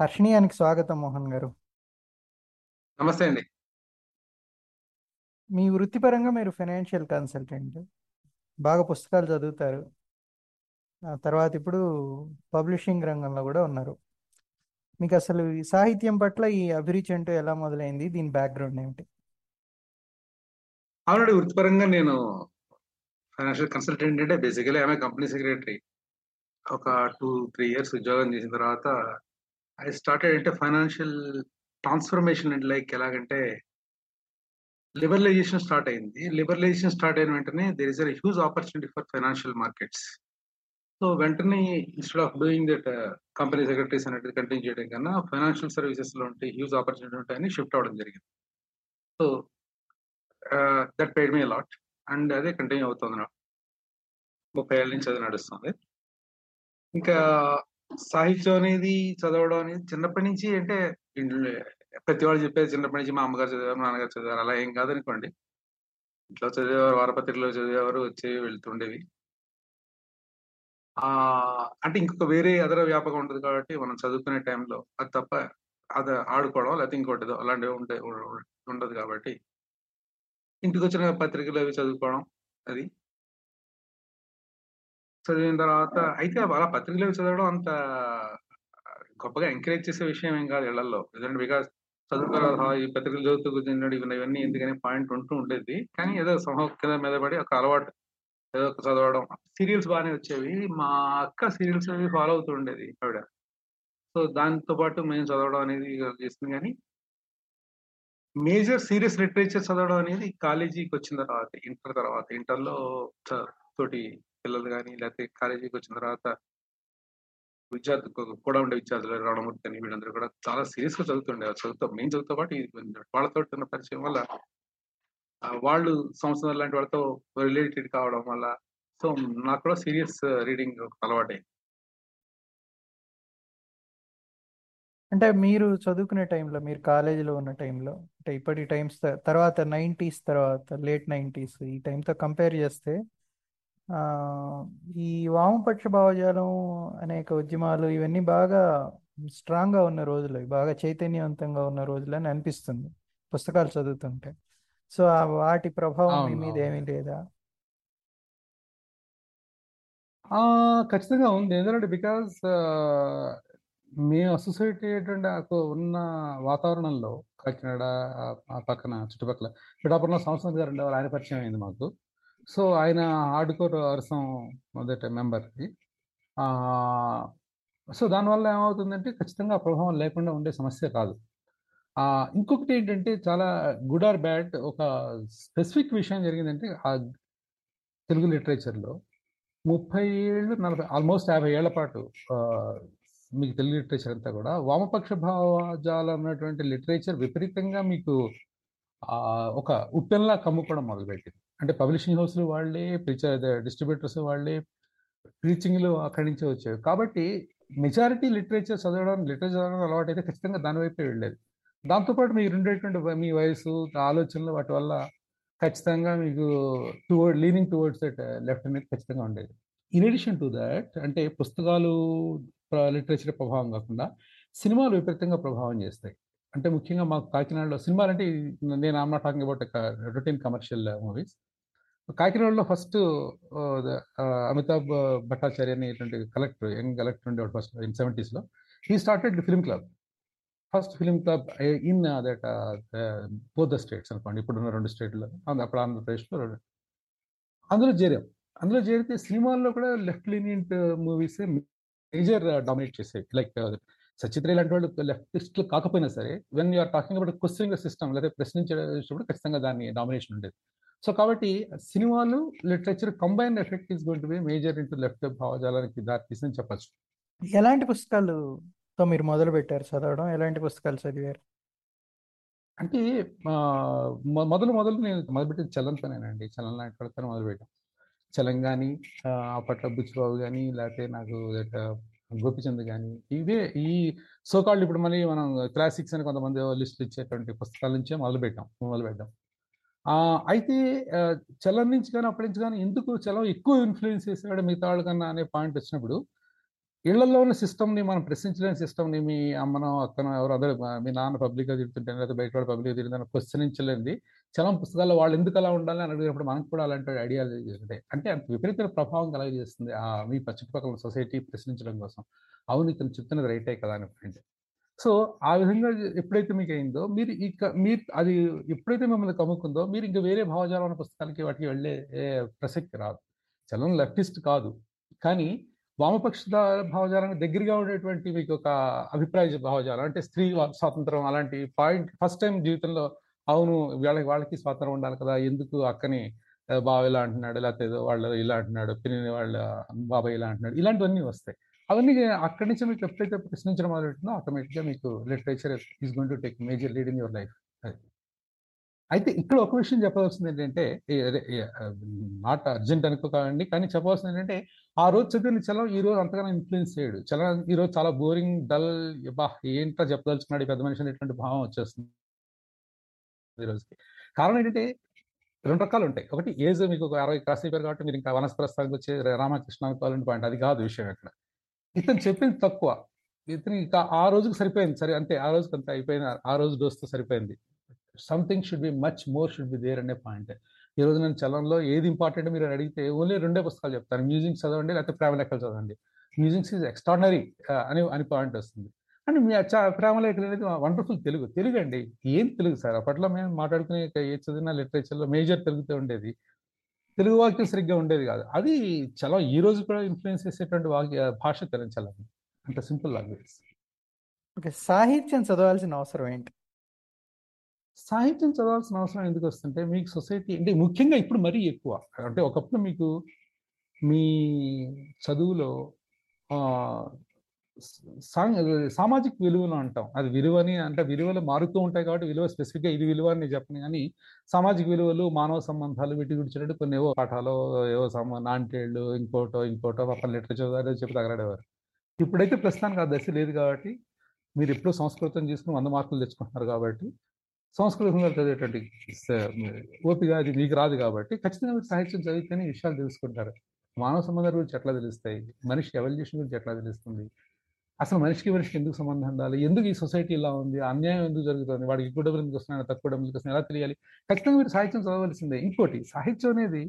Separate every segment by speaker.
Speaker 1: హర్షణీయానికి స్వాగతం మోహన్ గారు.
Speaker 2: నమస్తే అండి.
Speaker 1: మీ వృత్తిపరంగా మీరు ఫైనాన్షియల్ కన్సల్టెంట్ బాగా పుస్తకాలు చదువుతారు. తర్వాత ఇప్పుడు పబ్లిషింగ్ రంగంలో కూడా ఉన్నారు. మీకు అసలు ఈ సాహిత్యం పట్ల ఈ అభిరుచి అంటూ ఎలా మొదలైంది? దీని బ్యాక్గ్రౌండ్ ఏమిటి?
Speaker 2: ఆల్రెడీ వృత్తిపరంగా నేను ఫైనాన్షియల్ కన్సల్టెంట్ అంటే బేసికలీ ఆమె కంపెనీ సెక్రటరీ ఒక టూ త్రీ ఇయర్స్ ఉద్యోగం చేసిన తర్వాత ఐ స్టార్టెడ్ అంటే ఫైనాన్షియల్ ట్రాన్స్ఫర్మేషన్ అండ్ లైక్ ఎలాగంటే లిబరలైజేషన్ స్టార్ట్ అయింది. లిబరలైజేషన్ స్టార్ట్ అయిన వెంటనే there is a huge opportunity for financial markets so వెంటనే instead of doing that company secretaries అనేది కంటిన్యూ చేయడం కన్నా ఫైనాన్షియల్ సర్వీసెస్లో ఉంటే హ్యూజ్ ఆపర్చునిటీ ఉంటాయని షిఫ్ట్ అవ్వడం జరిగింది. So that paid me lot and అదే కంటిన్యూ అవుతుంది. నాకు ముప్పై ఏళ్ళ నుంచి అది నడుస్తుంది. ఇంకా సాహిత్యం అనేది చదవడం అనేది చిన్నప్పటి నుంచి అంటే ఇంట్లో ప్రతి వాళ్ళు చెప్పేది చిన్నప్పటి నుంచి మా అమ్మగారు చదివారు మా నాన్నగారు చదివారు అలా ఏం కాదనుకోండి ఇంట్లో చదివేవారు వారపత్రికలో చదివేవారు వచ్చేవి వెళ్తుండేవి. ఆ అంటే ఇంకొక వేరే అదర వ్యాపకం ఉంటుంది కాబట్టి మనం చదువుకునే టైంలో అది తప్ప అది ఆడుకోవడం లేకపోతే ఇంకోటిదో అలాంటివి ఉండే ఉండదు కాబట్టి ఇంటికి వచ్చిన పత్రికలు అవి చదువుకోవడం అది. చదివిన తర్వాత అయితే అలా పత్రికలు చదవడం అంత గొప్పగా ఎంకరేజ్ చేసే విషయం ఏం కాదు ఇళ్ళలో ఎందుకంటే బికాస్ చదువుకోవాలి ఈ పత్రికలు చదువుతూ కూర్చున్నాడు ఇవన్నీ ఎందుకని ఎందుకనే పాయింట్ ఉంటూ ఉండేది. కానీ ఏదో సమూహ కింద మీద పడి ఒక అలవాటు ఏదో ఒక చదవడం సీరియల్స్ బాగానే వచ్చేవి. మా అక్క సీరియల్స్ అవి ఫాలో అవుతూ ఉండేది ఆవిడ. సో దాంతో పాటు మేము చదవడం అనేది చేస్తుంది కానీ మేజర్ సీరియస్ లిటరేచర్ చదవడం అనేది కాలేజీకి వచ్చిన తర్వాత ఇంటర్ తర్వాత ఇంటర్లో తోటి పిల్లలు కానీ లేకపోతే కాలేజీకి వచ్చిన తర్వాత విద్యార్థి కూడా ఉండే విద్యార్థులు రావణమూర్తి అని వీళ్ళందరూ కూడా చాలా సీరియస్గా చదువుతుండే చదువుతా మేము చదువుతో పాటు వాళ్ళతో ఉన్న పరిచయం వల్ల వాళ్ళు సంవత్సరం లాంటి వాళ్ళతో రిలేటెడ్ కావడం వల్ల సో నాకు కూడా సీరియస్ రీడింగ్ అలవాటైంది.
Speaker 1: అంటే మీరు చదువుకునే టైంలో మీరు కాలేజీలో ఉన్న టైంలో అంటే ఇప్పటి టైమ్స్ తర్వాత నైంటీస్ తర్వాత లేట్ నైంటీస్ ఈ టైంతో కంపేర్ చేస్తే ఈ వామపక్ష భావజాలం అనేక ఉద్యమాలు ఇవన్నీ బాగా స్ట్రాంగ్గా ఉన్న రోజులు. బాగా చైతన్యవంతంగా ఉన్న రోజులు అని అనిపిస్తుంది పుస్తకాలు చదువుతుంటే. సో వాటి ప్రభావం మీ మీద ఏమీ లేదా?
Speaker 3: ఖచ్చితంగా ఉంది. ఎందుకంటే బికాస్ మేము అసోసియేట్ అయ్యేటువంటి ఉన్న వాతావరణంలో కాకినాడ ఆ పక్కన చుట్టుపక్కల పిఠాపురంలో సంవత్సరం గారు ఉండేవారు ఆయన పరిచయం అయింది మాకు. సో ఆయన ఆడుకోర్ అరసం మొదట మెంబర్కి. సో దానివల్ల ఏమవుతుందంటే ఖచ్చితంగా ప్రభావం లేకుండా ఉండే సమస్య కాదు. ఇంకొకటి ఏంటంటే చాలా గుడ్ ఆర్ బ్యాడ్ ఒక స్పెసిఫిక్ విషయం జరిగిందంటే ఆ తెలుగు లిటరేచర్లో ముప్పై ఏళ్ళు నలభై ఆల్మోస్ట్ యాభై ఏళ్ళ పాటు మీకు తెలుగు లిటరేచర్ అంతా కూడా వామపక్ష భావజాలం ఉన్నటువంటి లిటరేచర్ విపరీతంగా మీకు ఒక ఉప్పెన్లా కమ్ముకోవడం మొదలుపెట్టింది. అంటే పబ్లిషింగ్ హౌస్లు వాళ్ళే డిస్ట్రిబ్యూటర్స్ వాళ్ళే ప్రీచింగ్లు అక్కడి నుంచే వచ్చేవి కాబట్టి మెజారిటీ లిటరేచర్ చదవడం లిటరేచర్ చదవడం అలవాటు అయితే ఖచ్చితంగా దానివైపే వెళ్ళేది. దాంతోపాటు మీరు ఉండేటువంటి మీ వయసు ఆలోచనలు వాటి వల్ల ఖచ్చితంగా మీకు toward leaning towards that left అనేది ఖచ్చితంగా ఉండేది. ఇన్ ఎడిషన్ టు దాట్ అంటే పుస్తకాలు లిటరేచర్ ప్రభావం కాకుండా సినిమాలు విపరీతంగా ప్రభావం చేస్తాయి. అంటే ముఖ్యంగా మాకు కాకినాడలో సినిమాలు అంటే నేను am not talking about routine commercial movies కాకినాడలో ఫస్ట్ అమితాబ్ భట్టాచార్య అనేటువంటి కలెక్టర్ యంగ్ కలెక్టర్ ఉండేవాడు first in సెవెంటీస్లో he started film club first film club in that both the states అనుకోండి. ఇప్పుడున్న రెండు స్టేట్లో అప్పుడు ఆంధ్రప్రదేశ్లో అందులో చేరాం. అందులో చేరితే సినిమాల్లో కూడా left lenient movies major dominate చేసేవి. లైక్ సచిత్ర ఇలాంటి వాళ్ళు లెఫ్టిస్టులు కాకపోయినా సరే when you're talking about questioning system లేదా ప్రశ్నించేటప్పుడు ఖచ్చితంగా దాన్ని డామినేషన్ ఉండేది. సో కాబట్టి సినిమాలు literature combine effect is going to be major into left భావజాలానికి దారి తీసిందని చెప్పచ్చు.
Speaker 1: ఎలాంటి పుస్తకాలుతో మీరు మొదలు పెట్టారు చదవడం? ఎలాంటి పుస్తకాలు చదివారు?
Speaker 3: అంటే మొదలు మొదలు నేను మొదలుపెట్టింది చలంతోనేనండి. చలం లాంటి వాళ్ళతో మొదలుపెట్టాం. చలం కానీ అప్పట్లో బుచ్చిబాబు కానీ లేకపోతే నాకు గోపిచంద్ కానీ ఇవే ఈ సోకాళ్ళు ఇప్పుడు మళ్ళీ మనం క్లాసిక్స్ అని కొంతమంది లిస్టులు ఇచ్చేటువంటి పుస్తకాల నుంచే మొదలు పెట్టాం మొదలు పెట్టాం అయితే చలం నుంచి కానీ అప్పటి నుంచి కానీ ఎందుకు చలం ఎక్కువ ఇన్ఫ్లుయెన్స్ చేసాడు మిగతా వాళ్ళు కన్నా అనే పాయింట్ వచ్చినప్పుడు ఇళ్ళలో ఉన్న సిస్టమ్ని మనం ప్రశ్నించలేని సిస్టమ్ని మీ అమ్మనో అక్కనో ఎవరో అదే మీ నాన్న పబ్లిక్గా తిరుగుతుంటే లేదా బయట కూడా పబ్లిక్గా తిరుగుతుందని ప్రశ్నించలేనిది చలం పుస్తకాల్లో వాళ్ళు ఎందుకు అలా ఉండాలి అని అడిగినప్పుడు మనకు కూడా అలాంటి ఐడియాలజీ ఉంటాయి అంటే అంత విపరీతమైన ప్రభావం కలగజేస్తుంది. ఆ మీ చుట్టుపక్కల సొసైటీ ప్రశ్నించడం కోసం. అవును ఇతను చెప్తున్నది రైటే కదా అని పాయింట్ సో ఆ విధంగా ఎప్పుడైతే మీకు అయిందో మీరు ఇక మీరు అది ఎప్పుడైతే మిమ్మల్ని కమ్ముకుందో మీరు ఇంకా వేరే భావజాలం పుస్తకాలకి వాటికి వెళ్ళే ప్రసక్తి రాదు. చలం లెఫ్టిస్ట్ కాదు. కానీ వామపక్ష భావజాలానికి దగ్గరగా ఉండేటువంటి మీకు ఒక అభిప్రాయ భావజాలం అంటే స్త్రీ స్వాతంత్రం అలాంటి పాయింట్ ఫస్ట్ టైం జీవితంలో అవును వాళ్ళకి వాళ్ళకి స్వాతంత్రం ఉండాలి కదా ఎందుకు అక్కని బావ ఇలా అంటున్నాడు లేకపోతే ఏదో వాళ్ళు ఇలా అంటున్నాడు పిన్ని వాళ్ళ బాబాయ్ ఇలా అంటున్నాడు ఇలాంటివన్నీ వస్తాయి. అవన్నీ అక్కడి నుంచి మీకు ఎప్పుడైతే ప్రశ్నించడం మొదలెట్టిందో ఆటోమేటిక్గా మీకు literature is going to take major lead in your life అయితే ఇక్కడ ఒక విషయం చెప్పవలసింది ఏంటంటే నాట్ అర్జెంట్ అనుకోకండి కానీ చెప్పవలసింది ఏంటంటే ఆ రోజు చదివిన చలం ఈ రోజు అంతగానో ఇన్ఫ్లుయెన్స్ చేయడు. చలం ఈ రోజు చాలా బోరింగ్ డల్ బా ఏంటో చెప్పదలుచుకున్నాడు పెద్ద మనిషి ఎటువంటి భావం వచ్చేస్తుంది ఈ రోజుకి. కారణం ఏంటంటే రెండు రకాలు ఉంటాయి. ఒకటి ఏజ్ మీకు ఒక అరవై క్రాస్ అయిపోయారు కాబట్టి మీరు ఇంకా వనస్ప్రస్థానికి వచ్చి రామకృష్ణ అనుకోవాలని పాయింట్ అది కాదు విషయం ఇక్కడ. ఇతను చెప్పింది తక్కువ. ఇతను ఇంకా ఆ రోజుకి సరిపోయింది. సరే అంటే ఆ రోజుకి అంత అయిపోయిన ఆ రోజు డోస్తో సరిపోయింది. Something should be much more should be there అనే పాయింట్ ఈ రోజు నేను చలంలో ఏది ఇంపార్టెంట్ మీరు అడిగితే ఓన్లీ రెండే పుస్తకాలు చెప్తాను. మ్యూజిక్ చదవండి లేకపోతే ప్రేమ లెక్కలు చదవండి. మ్యూజిక్స్ ఈజ్ ఎక్స్ట్రాడనరీ అని అని పాయింట్ వస్తుంది. అండ్ మీ ప్రేమ లెక్కలు అనేది వండర్ఫుల్ తెలుగు. తెలుగు అండి ఏం తెలుగు సార్? అప్పట్లో మేము మాట్లాడుకునే ఏ చదివిన లిటరేచర్లో మేజర్ తెలుగుతో ఉండేది. తెలుగు వాక్యం సరిగ్గా ఉండేది కాదు. అది చాలా ఈ రోజు కూడా ఇన్ఫ్లుయెన్స్ చేసేటువంటి వాక్య భాష తెలుగు చాలా అంత సింపుల్ లాంగ్వేజ్
Speaker 1: ఓకే సాహిత్యం చదవాల్సిన అవసరం ఏంటి?
Speaker 3: సాహిత్యం చదవాల్సిన అవసరం ఎందుకు వస్తుంటే మీకు సొసైటీ అంటే ముఖ్యంగా ఇప్పుడు మరీ ఎక్కువ. అంటే ఒకప్పుడు మీకు మీ చదువులో సామాజిక విలువలు అంటాం. అది విలువని అంటే విలువలు మారుతూ ఉంటాయి కాబట్టి విలువ స్పెసిఫిక్గా ఇది విలువ అని చెప్పను. కానీ సామాజిక విలువలు మానవ సంబంధాలు వీటి గురించి కొన్ని ఏవో పాఠాలు ఏవో నాంటేళ్ళు ఇంకోటో ఇంకోటో పక్కన లిటరేచర్ అదే చెప్పి తగలడేవారు. ఇప్పుడైతే ప్రస్తుతానికి ఆ దశ లేదు కాబట్టి మీరు ఎప్పుడు సంస్కృతం చేసుకుని వంద మార్కులు తెచ్చుకుంటున్నారు కాబట్టి సంస్కృతంలో చదివేటువంటి ఓపిక అది మీకు రాదు కాబట్టి ఖచ్చితంగా మీరు సాహిత్యం చదివితేనే విషయాలు తెలుసుకుంటారు. మానవ సంబంధాల గురించి ఎట్లా తెలుస్తాయి? మనిషి ఎవల్యూషన్ గురించి ఎట్లా తెలుస్తుంది? అసలు మనిషికి మనిషికి ఎందుకు సంబంధం ఉండాలి? ఎందుకు ఈ సొసైటీ ఇలా ఉంది? అన్యాయం ఎందుకు జరుగుతుంది? వాడికి ఎక్కువ డబ్బులు ఎందుకు వస్తున్నాయి? తక్కువ డబ్బులు వస్తున్నాయి? ఎలా తెలియాలి? ఖచ్చితంగా మీరు సాహిత్యం చదవలసిందే. ఇంకోటి సాహిత్యం అనేది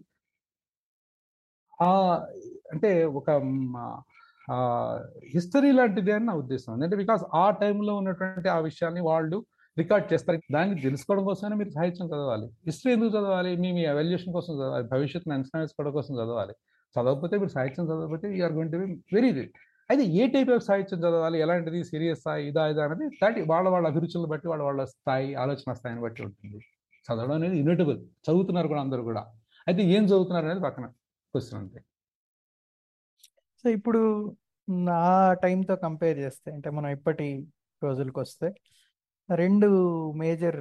Speaker 3: ఆ అంటే ఒక హిస్టరీ లాంటిది అని నా ఉద్దేశం. అంటే బికాస్ ఆ టైంలో ఉన్నటువంటి ఆ విషయాన్ని వాళ్ళు రికార్డ్ చేస్తారు. దాన్ని తెలుసుకోవడం కోసమే మీరు సాహిత్యం చదవాలి. హిస్టరీ ఎందుకు చదవాలి? మీ మీ ఎవాల్యుయేషన్ కోసం చదవాలి. భవిష్యత్తును అంచనా వేసుకోవడం కోసం చదవాలి. చదవకపోతే మీరు సాహిత్యం చదవకపోతే you're going to be very అయితే ఏ టైప్ ఆఫ్ సాహిత్యం చదవాలి? ఎలాంటిది? సీరియస్ స్థాయి ఇదా ఇదా అనేది దాటి వాళ్ళ వాళ్ళ అభిరుచులను బట్టి వాళ్ళ వాళ్ళ స్థాయి ఆలోచన స్థాయిని బట్టి ఉంటుంది. చదవడం అనేది ఇన్విటబుల్ చదువుతున్నారు కూడా అందరూ కూడా. అయితే ఏం చదువుతున్నారు అనేది పక్కన క్వశ్చన్ అంతే.
Speaker 1: సో ఇప్పుడు నా టైంతో కంపేర్ చేస్తే అంటే మనం ఇప్పటి రోజులకు వస్తే రెండు మేజర్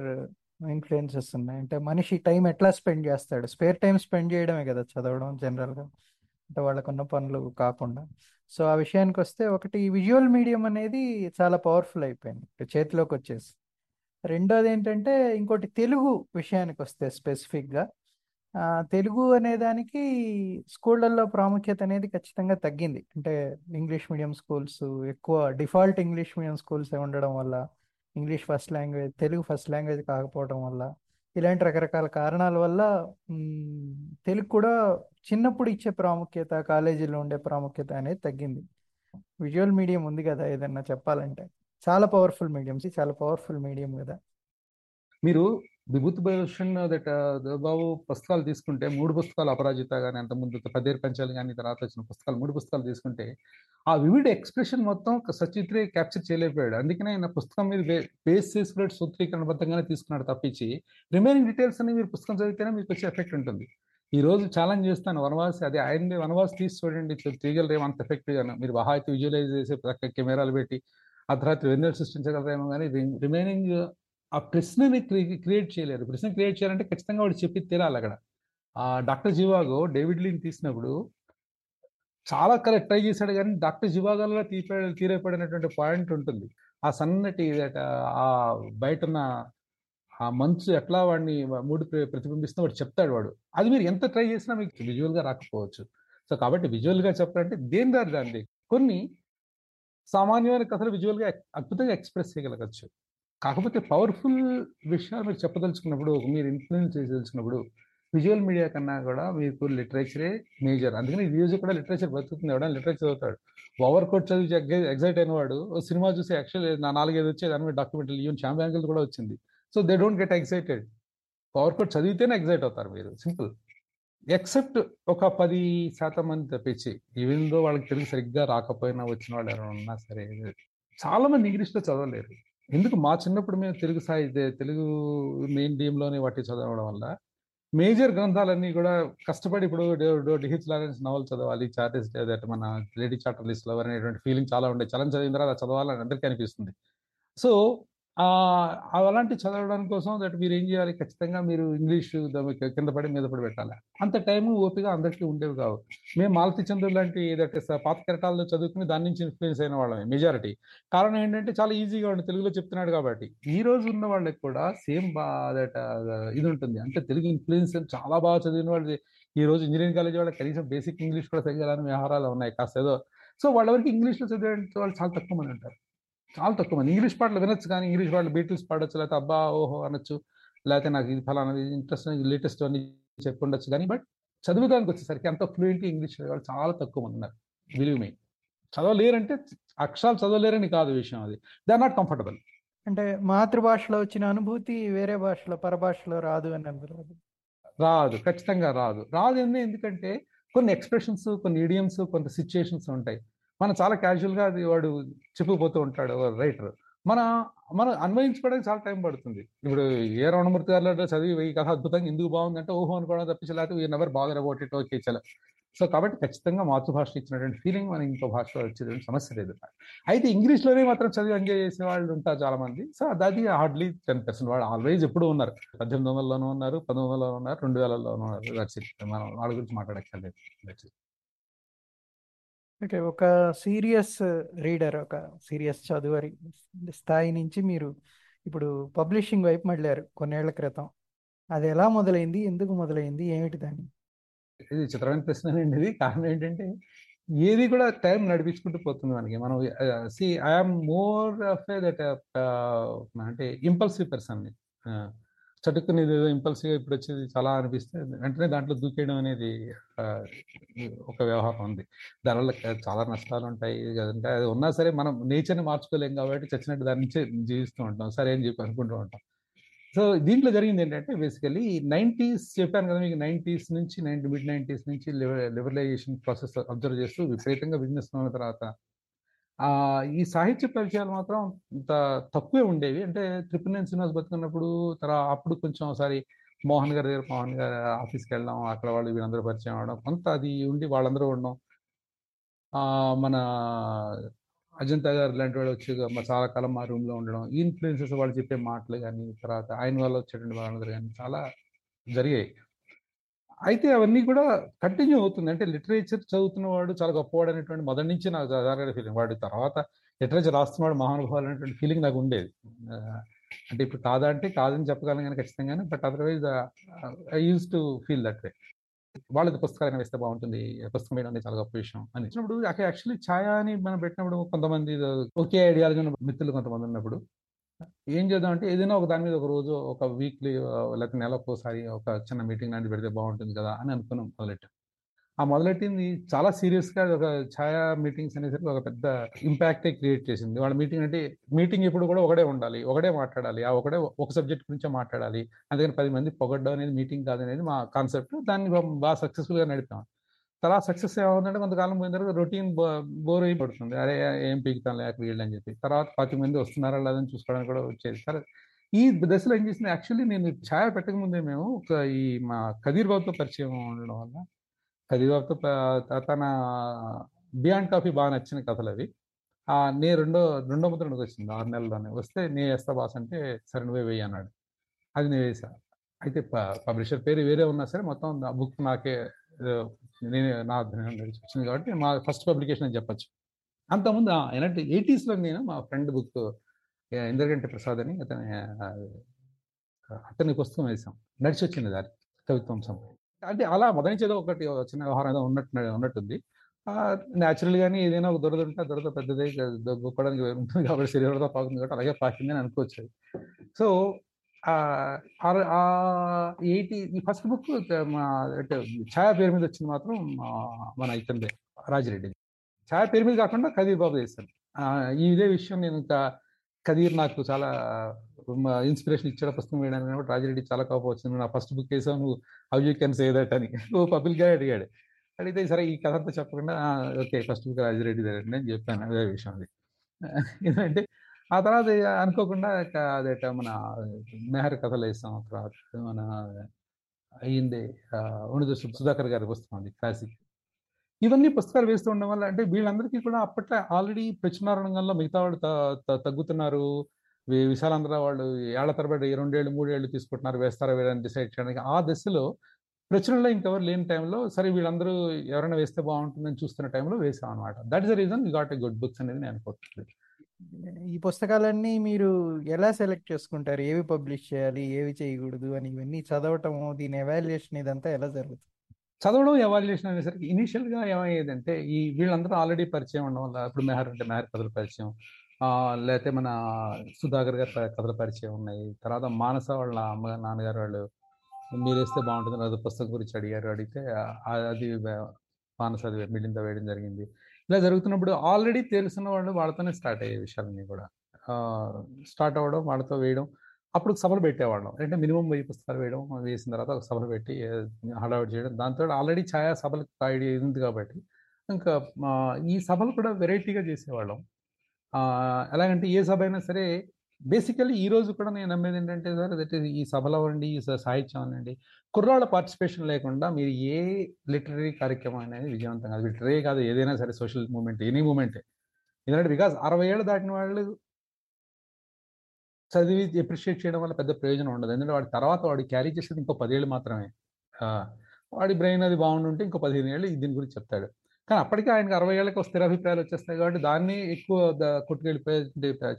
Speaker 1: ఇన్ఫ్లుయెన్సెస్ ఉన్నాయి. అంటే మనిషి టైం ఎట్లా స్పెండ్ చేస్తాడు? స్పేర్ టైం స్పెండ్ చేయడమే కదా చదవడం జనరల్గా అంటే వాళ్ళకున్న పనులు కాకుండా. సో ఆ విషయానికి వస్తే ఒకటి విజువల్ మీడియం అనేది చాలా పవర్ఫుల్ అయిపోయింది. చేతిలోకి వచ్చేసి రెండోది ఏంటంటే ఇంకోటి తెలుగు విషయానికి వస్తే స్పెసిఫిక్గా తెలుగు అనే దానికి స్కూళ్ళల్లో ప్రాముఖ్యత అనేది ఖచ్చితంగా తగ్గింది. అంటే ఇంగ్లీష్ మీడియం స్కూల్స్ ఎక్కువ డిఫాల్ట్ ఇంగ్లీష్ మీడియం స్కూల్స్ ఉండడం వల్ల English first language Telugu first language కాకపోవడం వల్ల ఇలాంటి రకరకాల కారణాల వల్ల తెలుగు కూడా చిన్నప్పుడు ఇచ్చే ప్రాముఖ్యత కాలేజీలో ఉండే ప్రాముఖ్యత అనేది తగ్గింది. విజువల్ మీడియం ఉంది కదా ఏదన్నా చెప్పాలంటే. చాలా పవర్ఫుల్ మీడియంస్ చాలా పవర్ఫుల్ మీడియం కదా.
Speaker 3: మీరు విభూతి భూషణ్ దట్ బాబు పుస్తకాలు తీసుకుంటే మూడు పుస్తకాలు అపరాజిత కానీ అంతకుముందు పదేరు పంచాలు కానీ తర్వాత వచ్చిన పుస్తకాలు మూడు పుస్తకాలు తీసుకుంటే ఆ వివిడ్ ఎక్స్ప్రెషన్ మొత్తం సచిత్రే క్యాప్చర్ చేయలేకపోయాడు. అందుకనే ఆయన పుస్తకం మీద బేస్ చేసుకునే సూత్రీకరణబద్ధంగానే తీసుకున్నాడు తప్పించి రిమైనింగ్ డీటెయిల్స్ అని మీరు పుస్తకం చదివితేనే మీకు వచ్చే ఎఫెక్ట్ ఉంటుంది. ఈ రోజు ఛాలెంజ్ చేస్తాను వనవాసి అదే ఆయన వనవాసి తీసి చూడండి తీయగలరేమో అంత ఎఫెక్టివ్గా మీరు బాగా విజువలైజ్ చేసే కెమెరాలు పెట్టి అర్ధరాత్రి వెన్నెలు సృష్టించగలరేమో కానీ రిమైనింగ్ ఆ ప్రశ్నని క్రియేట్ చేయలేరు ప్రశ్న క్రియేట్ చేయాలంటే ఖచ్చితంగా వాడు చెప్పి తీరాలి అక్కడ. ఆ డాక్టర్ జివాగో డేవిడ్ లీన్ తీసినప్పుడు చాలా కరెక్ట్ ట్రై చేశాడు కానీ డాక్టర్ జివాగోలో తీపే తీరేపడినటువంటి పాయింట్ ఉంటుంది. ఆ సన్నటి ఆ బయట ఉన్న ఆ మంచు ఎట్లా వాడిని మూడు ప్రతిబింబిస్తున్నా వాడు చెప్తాడు వాడు. అది మీరు ఎంత ట్రై చేసినా మీకు విజువల్గా రాకపోవచ్చు. సో కాబట్టి విజువల్గా చెప్పాలంటే దేని దారి దాన్ని కొన్ని సామాన్యమైన కథలు విజువల్గా అద్భుతంగా ఎక్స్ప్రెస్ చేయగలగచ్చు. కాకపోతే పవర్ఫుల్ విషయాలు మీరు చెప్పదలుచుకున్నప్పుడు మీరు ఇన్ఫ్లుయెన్స్ చేయదలుచుకున్నప్పుడు విజువల్ మీడియా కన్నా కూడా మీకు లిటరేచరే మేజర్. అందుకని ఈ రోజు కూడా లిటరేచర్ బతుకుతుంది. ఎవడైనా లిటరేచర్ చదువుతాడు. ఓవర్ కోట్ చదివి ఎగ్జైట్ అయినవాడు ఓ సినిమా చూసి యాక్చువల్ నా నాలుగైదు వచ్చే దాని మీద డాక్యుమెంటరీ ఈవెన్ శ్యామ్ కూడా వచ్చింది. So they don't get excited power quote చదివితేనే ఎగ్జైట్ అవుతారు మీరు. సింపుల్. ఎక్సెప్ట్ ఒక పది శాతం మంది తప్పించి ఈవెన్ దో వాళ్ళకి తెలుగు సరిగ్గా రాకపోయినా వచ్చిన వాళ్ళు ఎవరైనా ఉన్నా సరే చాలా మంది ఇంగ్లీష్లో చదవలేరు. ఎందుకు మా చిన్నప్పుడు మేము తెలుగు సాహిత్య తెలుగు మెయిన్లోనే వాటి చదవడం వల్ల మేజర్ గ్రంథాలన్నీ కూడా కష్టపడి ఇప్పుడు డిహిచ్ లారెన్స్ నవల్ చదవాలి చార్టెస్ దట్ మన లేడీ చార్టర్ లిస్ట్ లవర్ అనేటువంటి ఫీలింగ్ చాలా ఉండే. చలం చదివిన తర్వాత చదవాలని అందరికీ అనిపిస్తుంది. సో అలాంటి చదవడం కోసం దట్ మీరు ఏం చేయాలి? ఖచ్చితంగా మీరు ఇంగ్లీష్ కింద పడి మీద పడి పెట్టాలి. అంత టైం ఓపిక అందరికీ ఉండేవి కావు. మేము మాలతి చంద్రుడు లాంటి పాత కెరటాల్లో చదువుకుని దాని నుంచి ఇన్ఫ్లుయెన్స్ అయిన వాళ్ళమే మెజారిటీ. కారణం ఏంటంటే చాలా ఈజీగా ఉంది తెలుగులో చెప్తున్నాడు కాబట్టి. ఈ రోజు ఉన్న వాళ్ళకి కూడా సేమ్ బా దట్ ఇది ఉంటుంది. అంటే తెలుగు ఇన్ఫ్లుయెన్స్ చాలా బాగా చదివిన వాళ్ళు ఈ రోజు ఇంజనీరింగ్ కాలేజ్ వాళ్ళకి కనీసం బేసిక్ ఇంగ్లీష్ కూడా సరిగ్గా వ్యవహారాలు ఉన్నాయి. కాస్త ఏదో. సో వాళ్ళవరకు ఇంగ్లీష్లో చదివే వాళ్ళు చాలా తక్కువ మంది ఉంటారు. చాలా తక్కువ మంది. ఇంగ్లీష్ పాటలు వినొచ్చు కానీ ఇంగ్లీష్ పాటలు బీటిల్స్ పాడొచ్చు లేకపోతే అబ్బా ఓహో అనొచ్చు లేకపోతే నాకు ఇది ఫలానా ఇంట్రెస్ట్ లేటెస్ట్ అని చెప్పుండొచ్చు కానీ బట్ చదువుదానికి వచ్చేసరికి అంత ఫ్లూయెంట్ ఇంగ్లీష్ వాళ్ళు చాలా తక్కువ మంది ఉన్నారు విలువ మీ. చదవలేరంటే అక్షరాలు చదవలేరని కాదు విషయం అది. దే ఆర్ నాట్ కంఫర్టబుల్
Speaker 1: అంటే మాతృభాషలో వచ్చిన అనుభూతి వేరే భాషలో పరభాషలో రాదు అని అంటారు
Speaker 3: రాదు ఖచ్చితంగా రాదు. రాదు ఎందుకంటే కొన్ని ఎక్స్ప్రెషన్స్ కొన్ని ఇడియమ్స్ కొన్ని సిచ్యుయేషన్స్ ఉంటాయి. మనం చాలా క్యాజువల్గా అది వాడు చెప్పుకుపోతూ ఉంటాడు రైటర్ మన మనం అన్వయించుకోవడానికి చాలా టైం పడుతుంది. ఇప్పుడు ఏ రమణమూర్తి గారిలో చదివి ఈ కథ అద్భుతంగా ఎందుకు బాగుందంటే ఓహో అనుకోవడం తప్పించి లేకపోతే వీ నెవర్ బాగా అబౌట్ ఇట్ ఓకే చాలా. సో కాబట్టి ఖచ్చితంగా మాతృభాష ఇచ్చినటువంటి ఫీలింగ్ మన ఇంకో భాషలో వచ్చేటువంటి సమస్య లేదు. అయితే ఇంగ్లీష్లోనే మాత్రం చదివి ఎంజాయ్ చేసే వాళ్ళు ఉంటారు చాలా మంది సో అది హార్డ్లీ టెన్ పర్సెంట్ వాళ్ళు ఆల్వేజ్ ఎప్పుడు ఉన్నారు. పద్దెనిమిది వందలలోనూ ఉన్నారు పంతొమ్మిది వందలలో ఉన్నారు రెండు వేలలోనూ ఉన్నారు. దట్స్ ఇట్ మనం వాళ్ళ గురించి మాట్లాడక్కర్లేదు. దట్స్ ఇట్
Speaker 1: ఓకే ఒక సీరియస్ రీడర్ ఒక సీరియస్ చదువరి స్థాయి నుంచి మీరు ఇప్పుడు పబ్లిషింగ్ వైపు మళ్ళారు కొన్నేళ్ళ క్రితం. అది ఎలా మొదలైంది? ఎందుకు మొదలైంది? ఏమిటి దాన్ని
Speaker 3: ఇది చిత్రమైన ప్రశ్న అండి ఇది. కారణం ఏంటంటే ఏది కూడా టైం నడిపించుకుంటూ పోతుంది మనకి. మనం see I'm more of that అంటే ఇంపల్సివ్ పర్సన్. చటుక్కుని ఏదో ఇంపల్సివ్గా ఇప్పుడు వచ్చేది చాలా అనిపిస్తే వెంటనే దాంట్లో దూకేయడం అనేది ఒక వ్యవహారం ఉంది దానివల్ల చాలా నష్టాలు ఉంటాయి కదంటే అది ఉన్నా సరే మనం నేచర్ని మార్చుకోలేం కాబట్టి చచ్చినట్టు దాని నుంచే జీవిస్తూ ఉంటాం. సరే అని చెప్పి అనుకుంటూ ఉంటాం. సో దీంట్లో జరిగింది ఏంటంటే బేసికలీ నైంటీస్ చెప్పాను కదా మీకు నైంటీస్ నుంచి నైన్టీ మిడ్ నైంటీస్ నుంచి లిబరలైజేషన్ ప్రాసెస్ అబ్జర్వ్ చేస్తూ విపరీతంగా బిజినెస్ ఉన్న తర్వాత ఈ సాహిత్య పరిచయాలు మాత్రం ఇంత తక్కువే ఉండేవి. అంటే త్రిపుల్ శ్రీనివాస్ బతుకున్నప్పుడు తర్వాత అప్పుడు కొంచెం ఒకసారి మోహన్ గారి దగ్గర మోహన్ గారి ఆఫీస్కి వెళ్ళడం అక్కడ వాళ్ళు వీళ్ళందరూ పరిచయం అవడం కొంత అది ఉండి వాళ్ళందరూ ఉండడం. మన అజంతా గారు లాంటి వాళ్ళు వచ్చి చాలా కాలం మా రూమ్లో ఉండడం ఈ ఇన్ఫ్లుయెన్సెస్ వాళ్ళు చెప్పే మాటలు కానీ తర్వాత ఆయన వాళ్ళు వచ్చేటువంటి వాళ్ళందరూ కానీ చాలా జరిగాయి. అయితే అవన్నీ కూడా కంటిన్యూ అవుతుంది. అంటే లిటరేచర్ చదువుతున్న వాడు చాలా గొప్పవాడు అనేటువంటి మొదటి నుంచి నాకు సాధారణ ఫీలింగ్ వాడు తర్వాత లిటరేచర్ రాస్తున్నవాడు మహానుభావాలు అనేటువంటి ఫీలింగ్ నాకు ఉండేది. అంటే ఇప్పుడు కాదా అంటే కాదని చెప్పగలను కానీ ఖచ్చితంగానే but otherwise I used to feel that way వాళ్ళది పుస్తకాలు వేస్తే బాగుంటుంది. పుస్తకం వేయడం చాలా గొప్ప విషయం అని. ఇచ్చినప్పుడు అక్కడ యాక్చువల్లీ ఛాయా అని మనం పెట్టినప్పుడు కొంతమంది ఒకే ఐడియాలజీ మిత్రులు కొంతమంది ఉన్నప్పుడు ఏం చేద్దాం అంటే ఏదైనా ఒక దాని మీద ఒక రోజు ఒక వీక్లీ లేకపోతే నెలకోసారి ఒక చిన్న మీటింగ్ లాంటి పెడితే బాగుంటుంది కదా అని అనుకున్నాం మొదలెట్టాం. ఆ మొదలెట్టింది చాలా సీరియస్గా ఒక ఛాయా మీటింగ్స్ అనేసరికి ఒక పెద్ద ఇంపాక్టే క్రియేట్ చేసింది. వాళ్ళ మీటింగ్ అంటే మీటింగ్ ఇప్పుడు కూడా ఒకటే ఉండాలి ఒకటే మాట్లాడాలి ఆ ఒకటే ఒక సబ్జెక్ట్ గురించే మాట్లాడాలి. అందుకని పది మంది పొగడ్డం అనేది మీటింగ్ కాదనేది మా కాన్సెప్ట్ దాన్ని బాగా సక్సెస్ఫుల్గా నడిపాం. తర్వాత సక్సెస్ ఏమవుతుందంటే కొంతకాలం పోయిన తర్వాత రొటీన్ బోర్ అయిపోతుంది. అరే ఏం పీకుతాను లేక వీళ్ళు అని చెప్పి. తర్వాత పది మంది వస్తున్నారా లేదని చూసుకోవడానికి కూడా వచ్చేది. సరే ఈ దశలో ఏం చేసింది? యాక్చువల్లీ నేను ఛాయ పెట్టకముందే మేము ఒక ఈ మా కదీర్ బాబుతో పరిచయం ఉండడం వల్ల కదీర్ బాబుతో తన బియాండ్ కాఫీ బాగా నచ్చిన కథలు అవి. నేను రెండో రెండో ముద్రణకు వచ్చింది ఆరు నెలల్లోనే. వస్తే నే వేస్తా బాస్ అంటే సరే నువ్వే వెయ్యి అన్నాడు. అది నేను వేసా అయితే పబ్లిషర్ పేరు వేరే ఉన్నా సరే మొత్తం బుక్ నాకే నేను నా వచ్చింది కాబట్టి మా ఫస్ట్ పబ్లికేషన్ అని చెప్పచ్చు. అంతకుముందు ఏంటంటే ఎయిటీస్లో నేను మా ఫ్రెండ్ బుక్ ఇంద్రగంటి ప్రసాద్ అని అతని అతని పుస్తకం వేసాం నడిచి వచ్చింది దారి కవిత్వం అంటే అలా మొదటి ఏదో ఒకటి చిన్న వ్యవహారం ఏదో ఉన్నట్టు ఉన్నట్టుంది. న్యాచురల్ కానీ ఏదైనా ఒక దొరద ఉంటే దొరద దురద పెద్దదే గొప్పడానికి ఉంటుంది కాబట్టి శరీరంతో పాకుతుంది కాబట్టి అలాగే పాకింది అని అనుకోవచ్చు. సో ఎయిటీ ఈ ఫస్ట్ బుక్ అంటే ఛాయా పేరు మీద వచ్చింది మాత్రం మన ఇతందే రాజిరెడ్డి. ఛాయా పేరు మీద కాకుండా కదీర్ బాబు చేశాను ఇదే విషయం నేను ఇంకా కదీర్ నాకు చాలా ఇన్స్పిరేషన్ ఇచ్చాడు పుస్తకం వేయడానికి కాబట్టి రాజిరెడ్డి చాలా కోపం వచ్చింది. నా ఫస్ట్ బుక్ వేసాను how you can say that అని. ఓ పబ్లిక్గా అడిగాడు. అడిగితే సరే ఈ కథ అంతా చెప్పకుండా ఓకే ఫస్ట్ బుక్ రాజిరెడ్డి దగ్గర అని చెప్పాను. అదే విషయం అది. ఎందుకంటే ఆ తర్వాత అనుకోకుండా అదేట మన మెహర్ కథలు వేసాం తర్వాత మన అయ్యింది ఉణిదు సుధాకర్ గారి పుస్తకం అది క్లాసిక్. ఇవన్నీ పుస్తకాలు వేస్తూ ఉండడం వల్ల అంటే వీళ్ళందరికీ కూడా అప్పట్లో ఆల్రెడీ ప్రచురణ రంగంలో మిగతా వాళ్ళు తగ్గుతున్నారు. విశాలాంధ్ర వాళ్ళు ఏళ్ళ తరబడి రెండేళ్ళు మూడేళ్ళు తీసుకుంటున్నారు వేస్తారా వేరని డిసైడ్ చేయడానికి ఆ దశలో ప్రచురణలో ఇంకెవరు లేని టైంలో సరే వీళ్ళందరూ ఎవరైనా వేస్తే బాగుంటుందని చూస్తున్న టైంలో వేసాం అనమాట that is the reason you got a good books అనేది నేను అనుకుంటుంది
Speaker 1: ఈ పుస్తకాలన్నీ మీరు ఎలా సెలెక్ట్ చేసుకుంటారు? ఏవి పబ్లిష్ చేయాలి? ఏవి చేయకూడదు? అని ఇవన్నీ చదవటం దీని ఎవాల్యుయేషన్ ఇదంతా ఎలా జరుగుతుంది?
Speaker 3: చదవడం ఎవాల్యుయేషన్ అనేసరికి ఇనిషియల్గా ఏమయ్యేదంటే ఈ వీళ్ళందరూ ఆల్రెడీ పరిచయం ఉండడం వల్ల ఇప్పుడు మెహర్ అంటే మెహర్ కథల పరిచయం లేకపోతే మన సుధాకర్ గారి కథల పరిచయం ఉన్నాయి. తర్వాత మానస వాళ్ళ అమ్మ నాన్నగారు వాళ్ళు మీరేస్తే బాగుంటుంది లేదా పుస్తకం గురించి అడిగారు అడిగితే అది మానస అది మిడింద వేయడం జరిగింది. ఇలా జరుగుతున్నప్పుడు ఆల్రెడీ తెలిసిన వాళ్ళు వాళ్ళతోనే స్టార్ట్ అయ్యే విషయాలన్నీ కూడా. స్టార్ట్ అవ్వడం వాళ్ళతో వేయడం అప్పుడు సభలు పెట్టేవాళ్ళం. అంటే మినిమం వెయ్యి పుస్తకాలు వేయడం వేసిన తర్వాత ఒక సభలు పెట్టి హడావిడి చేయడం. దాంతో ఆల్రెడీ ఛాయా సభలు ఐడియా ఉంది కాబట్టి ఇంకా ఈ సభలు కూడా వెరైటీగా చేసేవాళ్ళం. ఎలాగంటే ఏ సభ అయినా సరే బేసికలీ ఈ రోజు కూడా నేను నమ్మేది ఏంటంటే సార్ దట్ ఈ సభలో అండి ఈ సాహిత్యం అనండి కుర్రాళ్ళ పార్టిసిపేషన్ లేకుండా మీరు ఏ లిటరీ కార్యక్రమం అనేది విజయవంతం కాదు లిటరీ కాదు ఏదైనా సరే సోషల్ మూమెంట్ ఎనీ మూమెంటే ఎందుకంటే బికాస్ అరవై ఏళ్ళు దాటిన వాళ్ళు చదివి అప్రిషియేట్ చేయడం వల్ల పెద్ద ప్రయోజనం ఉండదు. ఎందుకంటే వాడి తర్వాత వాడు క్యారీ చేసేది ఇంకో పదేళ్ళు మాత్రమే. వాడి బ్రెయిన్ అది బాగుండుంటే ఇంకో పదిహేను ఏళ్ళు దీని గురించి చెప్తాడు. కానీ అప్పటికే ఆయనకి అరవై ఏళ్ళకి స్థిర అభిప్రాయాలు వచ్చేస్తాయి కాబట్టి దాన్ని ఎక్కువ కొట్టుకెళ్ళిపోయే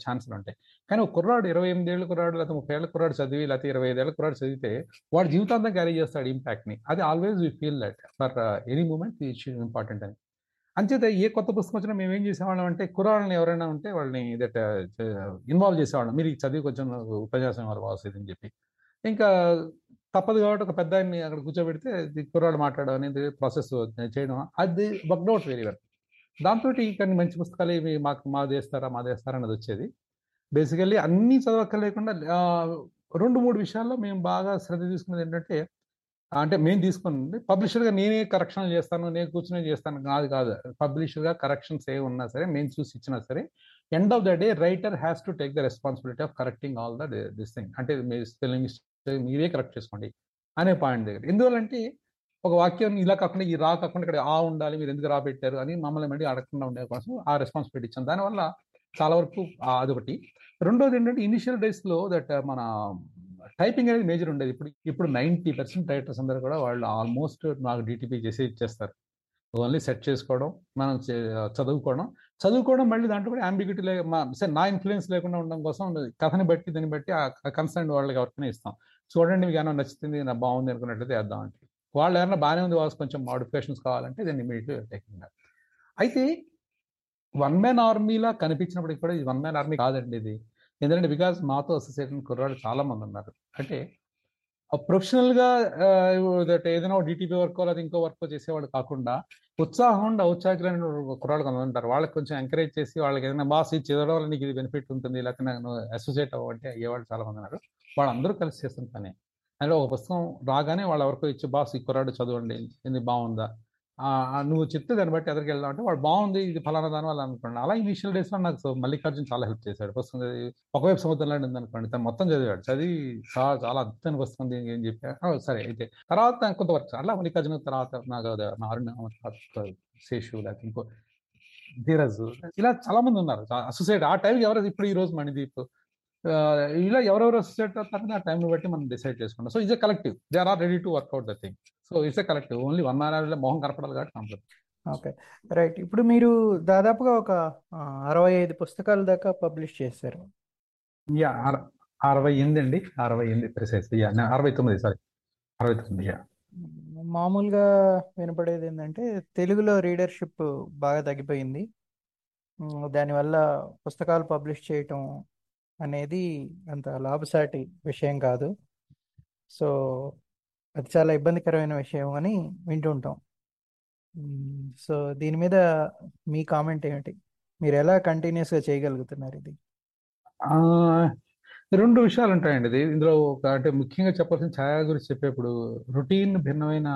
Speaker 3: ఛాన్సులు ఉంటాయి. కానీ ఒక కుర్రాడు ఇరవై ఎనిమిది ఏళ్ళ కుర్రాడు లేకపోతే ముప్పై ఏళ్ళ కుర్రాడు చదివి లేకపోతే ఇరవై ఐదు ఏళ్ళ కుర్రాడు చదివితే వాడు జీవితాంతం క్యారీ చేస్తాడు ఇంపాక్ట్ని అది always we feel that for any moment important అని. అంచేత ఏ కొత్త పుస్తకం వచ్చినా మేము ఏం చేసేవాళ్ళం అంటే కుర్రాళ్ళని ఎవరైనా ఉంటే వాళ్ళని దట్ ఇన్వాల్వ్ చేసేవాళ్ళం. మీరు చదివి కొంచెం ఉపన్యాసం వాళ్ళు బాగుంది అని చెప్పి. ఇంకా తప్పదు కాబట్టి ఒక పెద్ద ఆయన్ని అక్కడ కూర్చోబెడితే కుర్రాడు మాట్లాడడం అనేది ప్రాసెస్ చేయడం. అది వర్క్అవుట్ వెరీ వెల్ దాంతో కొన్ని మంచి పుస్తకాలు ఇవి మాకు మా వేస్తారా మా వేస్తారా అనేది వచ్చేది. బేసికల్లీ అన్ని చదవక్కర్లేకుండా రెండు మూడు విషయాల్లో మేము బాగా శ్రద్ధ తీసుకున్నది ఏంటంటే అంటే మేము తీసుకున్నది పబ్లిషర్గా నేనే కరెక్షన్లు చేస్తాను నేను కూర్చునే చేస్తాను. కాదు కాదు. పబ్లిషర్గా కరెక్షన్స్ ఏ ఉన్నా సరే మేము చూసి ఇచ్చినా సరే end of the day writer has to take the responsibility of correcting all the this thing అంటే మీ స్పెల్లింగ్ మీరే కరెక్ట్ చేసుకోండి అనే పాయింట్ దగ్గర. ఎందువల్లంటే ఒక వాక్యం ఇలా కాకుండా ఈ రా కాకుండా ఇక్కడ ఆ ఉండాలి మీరు ఎందుకు రా పెట్టారు అని మమ్మల్ని మళ్ళీ అడగకుండా ఉండే కోసం ఆ రెస్పాన్సిబిలిటీ ఇచ్చాం దానివల్ల చాలా వరకు అదొకటి. రెండోది ఏంటంటే ఇనిషియల్ డేస్లో దట్ మన టైపింగ్ అనేది మేజర్ ఉండేది. ఇప్పుడు ఇప్పుడు నైంటీ పర్సెంట్ రైటర్స్ అందరూ కూడా వాళ్ళు ఆల్మోస్ట్ నాకు డిటిపి చేసి ఇచ్చేస్తారు. ఓన్లీ సెట్ చేసుకోవడం మనం చదువుకోవడం. చదువుకోవడం మళ్ళీ దాంట్లో కూడా అంబిగ్యూటీ లే నా ఇన్ఫ్లుయెన్స్ లేకుండా ఉండడం కోసం కథని బట్టి దాన్ని బట్టి ఆ కన్సర్న్ వాళ్ళకి ఎవరికైనా ఇస్తాం. చూడండి మీకు ఏమైనా నచ్చుతుంది నా బాగుంది అనుకున్నట్లయితే వేద్దాం అంటే వాళ్ళు ఏమైనా బాగానే ఉంది వాళ్ళకి కొంచెం మాడిఫికేషన్స్ కావాలంటే దాన్ని ఇమీడియట్లీ టేకింగ్ అయితే వన్ మ్యాన్ ఆర్మీలా కనిపించినప్పటికి కూడా ఇది వన్ మ్యాన్ ఆర్మీ కాదండి ఇది. ఎందుకంటే బికాస్ మాతో అసోసియేట్ కుర్రాడు చాలా మంది ఉన్నారు. అంటే ప్రొఫెషనల్గా దట్ ఏదైనా డిటిపి వర్క్ లేదా ఇంకో వర్క్ చేసేవాడు కాకుండా ఉత్సాహం ఉండి ఔత్సాహికులైన కుర్రాళ్ళు కొంతమంది ఉంటారు. వాళ్ళకి కొంచెం ఎంకరేజ్ చేసి వాళ్ళకి ఏదైనా బాస్ ఇది చదవడం వల్ల నీకు ఇది బెనిఫిట్ ఉంటుంది లేకపోతే నాకు అసోసియేట్ అవ్వంటే అయ్యేవాళ్ళు చాలా మంది ఉన్నారు. వాళ్ళందరూ కలిసి చేసిన పని. అందులో ఒక పుస్తకం రాగానే వాళ్ళు ఎవరికో ఇచ్చి బాస్ ఈ కుర్రాడు చదవండి ఇది బాగుందా? నువ్వు చెప్తే దాన్ని బట్టి ఎదరికి వెళ్దాం అంటే వాడు బాగుంది ఇది ఫలానా దాని వల్ల అనుకోండి అలా ఇనిషియల్ డేస్లో నాకు మల్లికార్జున్ చాలా హెల్ప్ చేశాడు. పుస్తకం ఒకవైపు సముద్రం ఉంది అనుకోండి తను మొత్తం చదివాడు. చదివి చాలా చాలా అద్భుతానికి వస్తుంది ఏం చెప్పా? సరే అయితే తర్వాత కొంతవరకు అలా మల్లికార్జున తర్వాత నాకు నారాయణ శేషు లేకపోతే ఇంకో ధీరజ్ ఇలా చాలా మంది ఉన్నారు. అసోసియేట్ ఆ టైంకి ఎవరు ఇప్పుడు ఈ రోజు మణిదీప్. ఇలా ఎవరెవరు అసోసియేట్ అవుతారని ఆ టైంని బట్టి మనం డిసైడ్ చేసుకుంటాం. So it's a collective they are ready to work out the thing so it's a collective only one man మొహం కనపడాలి కాబట్టి కంప్లీట్
Speaker 1: ఓకే రైట్ ఇప్పుడు మీరు దాదాపుగా ఒక అరవై ఐదు పుస్తకాల దాకా పబ్లిష్ చేశారు.
Speaker 3: యా అరవై ఎనిమిది అండి అరవై ఎనిమిది ప్రిసైజ్ యా అరవై తొమ్మిది సారీ అరవై తొమ్మిది యా
Speaker 1: మామూలుగా వినపడేది ఏంటంటే తెలుగులో రీడర్షిప్ బాగా తగ్గిపోయింది. దానివల్ల పుస్తకాలు పబ్లిష్ చేయటం అనేది అంత లాభసాటి విషయం కాదు. సో అది చాలా ఇబ్బందికరమైన విషయం అని వింటుంటాం. సో దీని మీద మీ కామెంట్ ఏమిటి? మీరు ఎలా కంటిన్యూస్గా చేయగలుగుతున్నారు ఇది?
Speaker 3: రెండు విషయాలు ఉంటాయండి. ఇది ఇందులో ఒక అంటే ముఖ్యంగా చెప్పాల్సిన ఛాయా గురించి చెప్పేప్పుడు రొటీన్ భిన్నమైన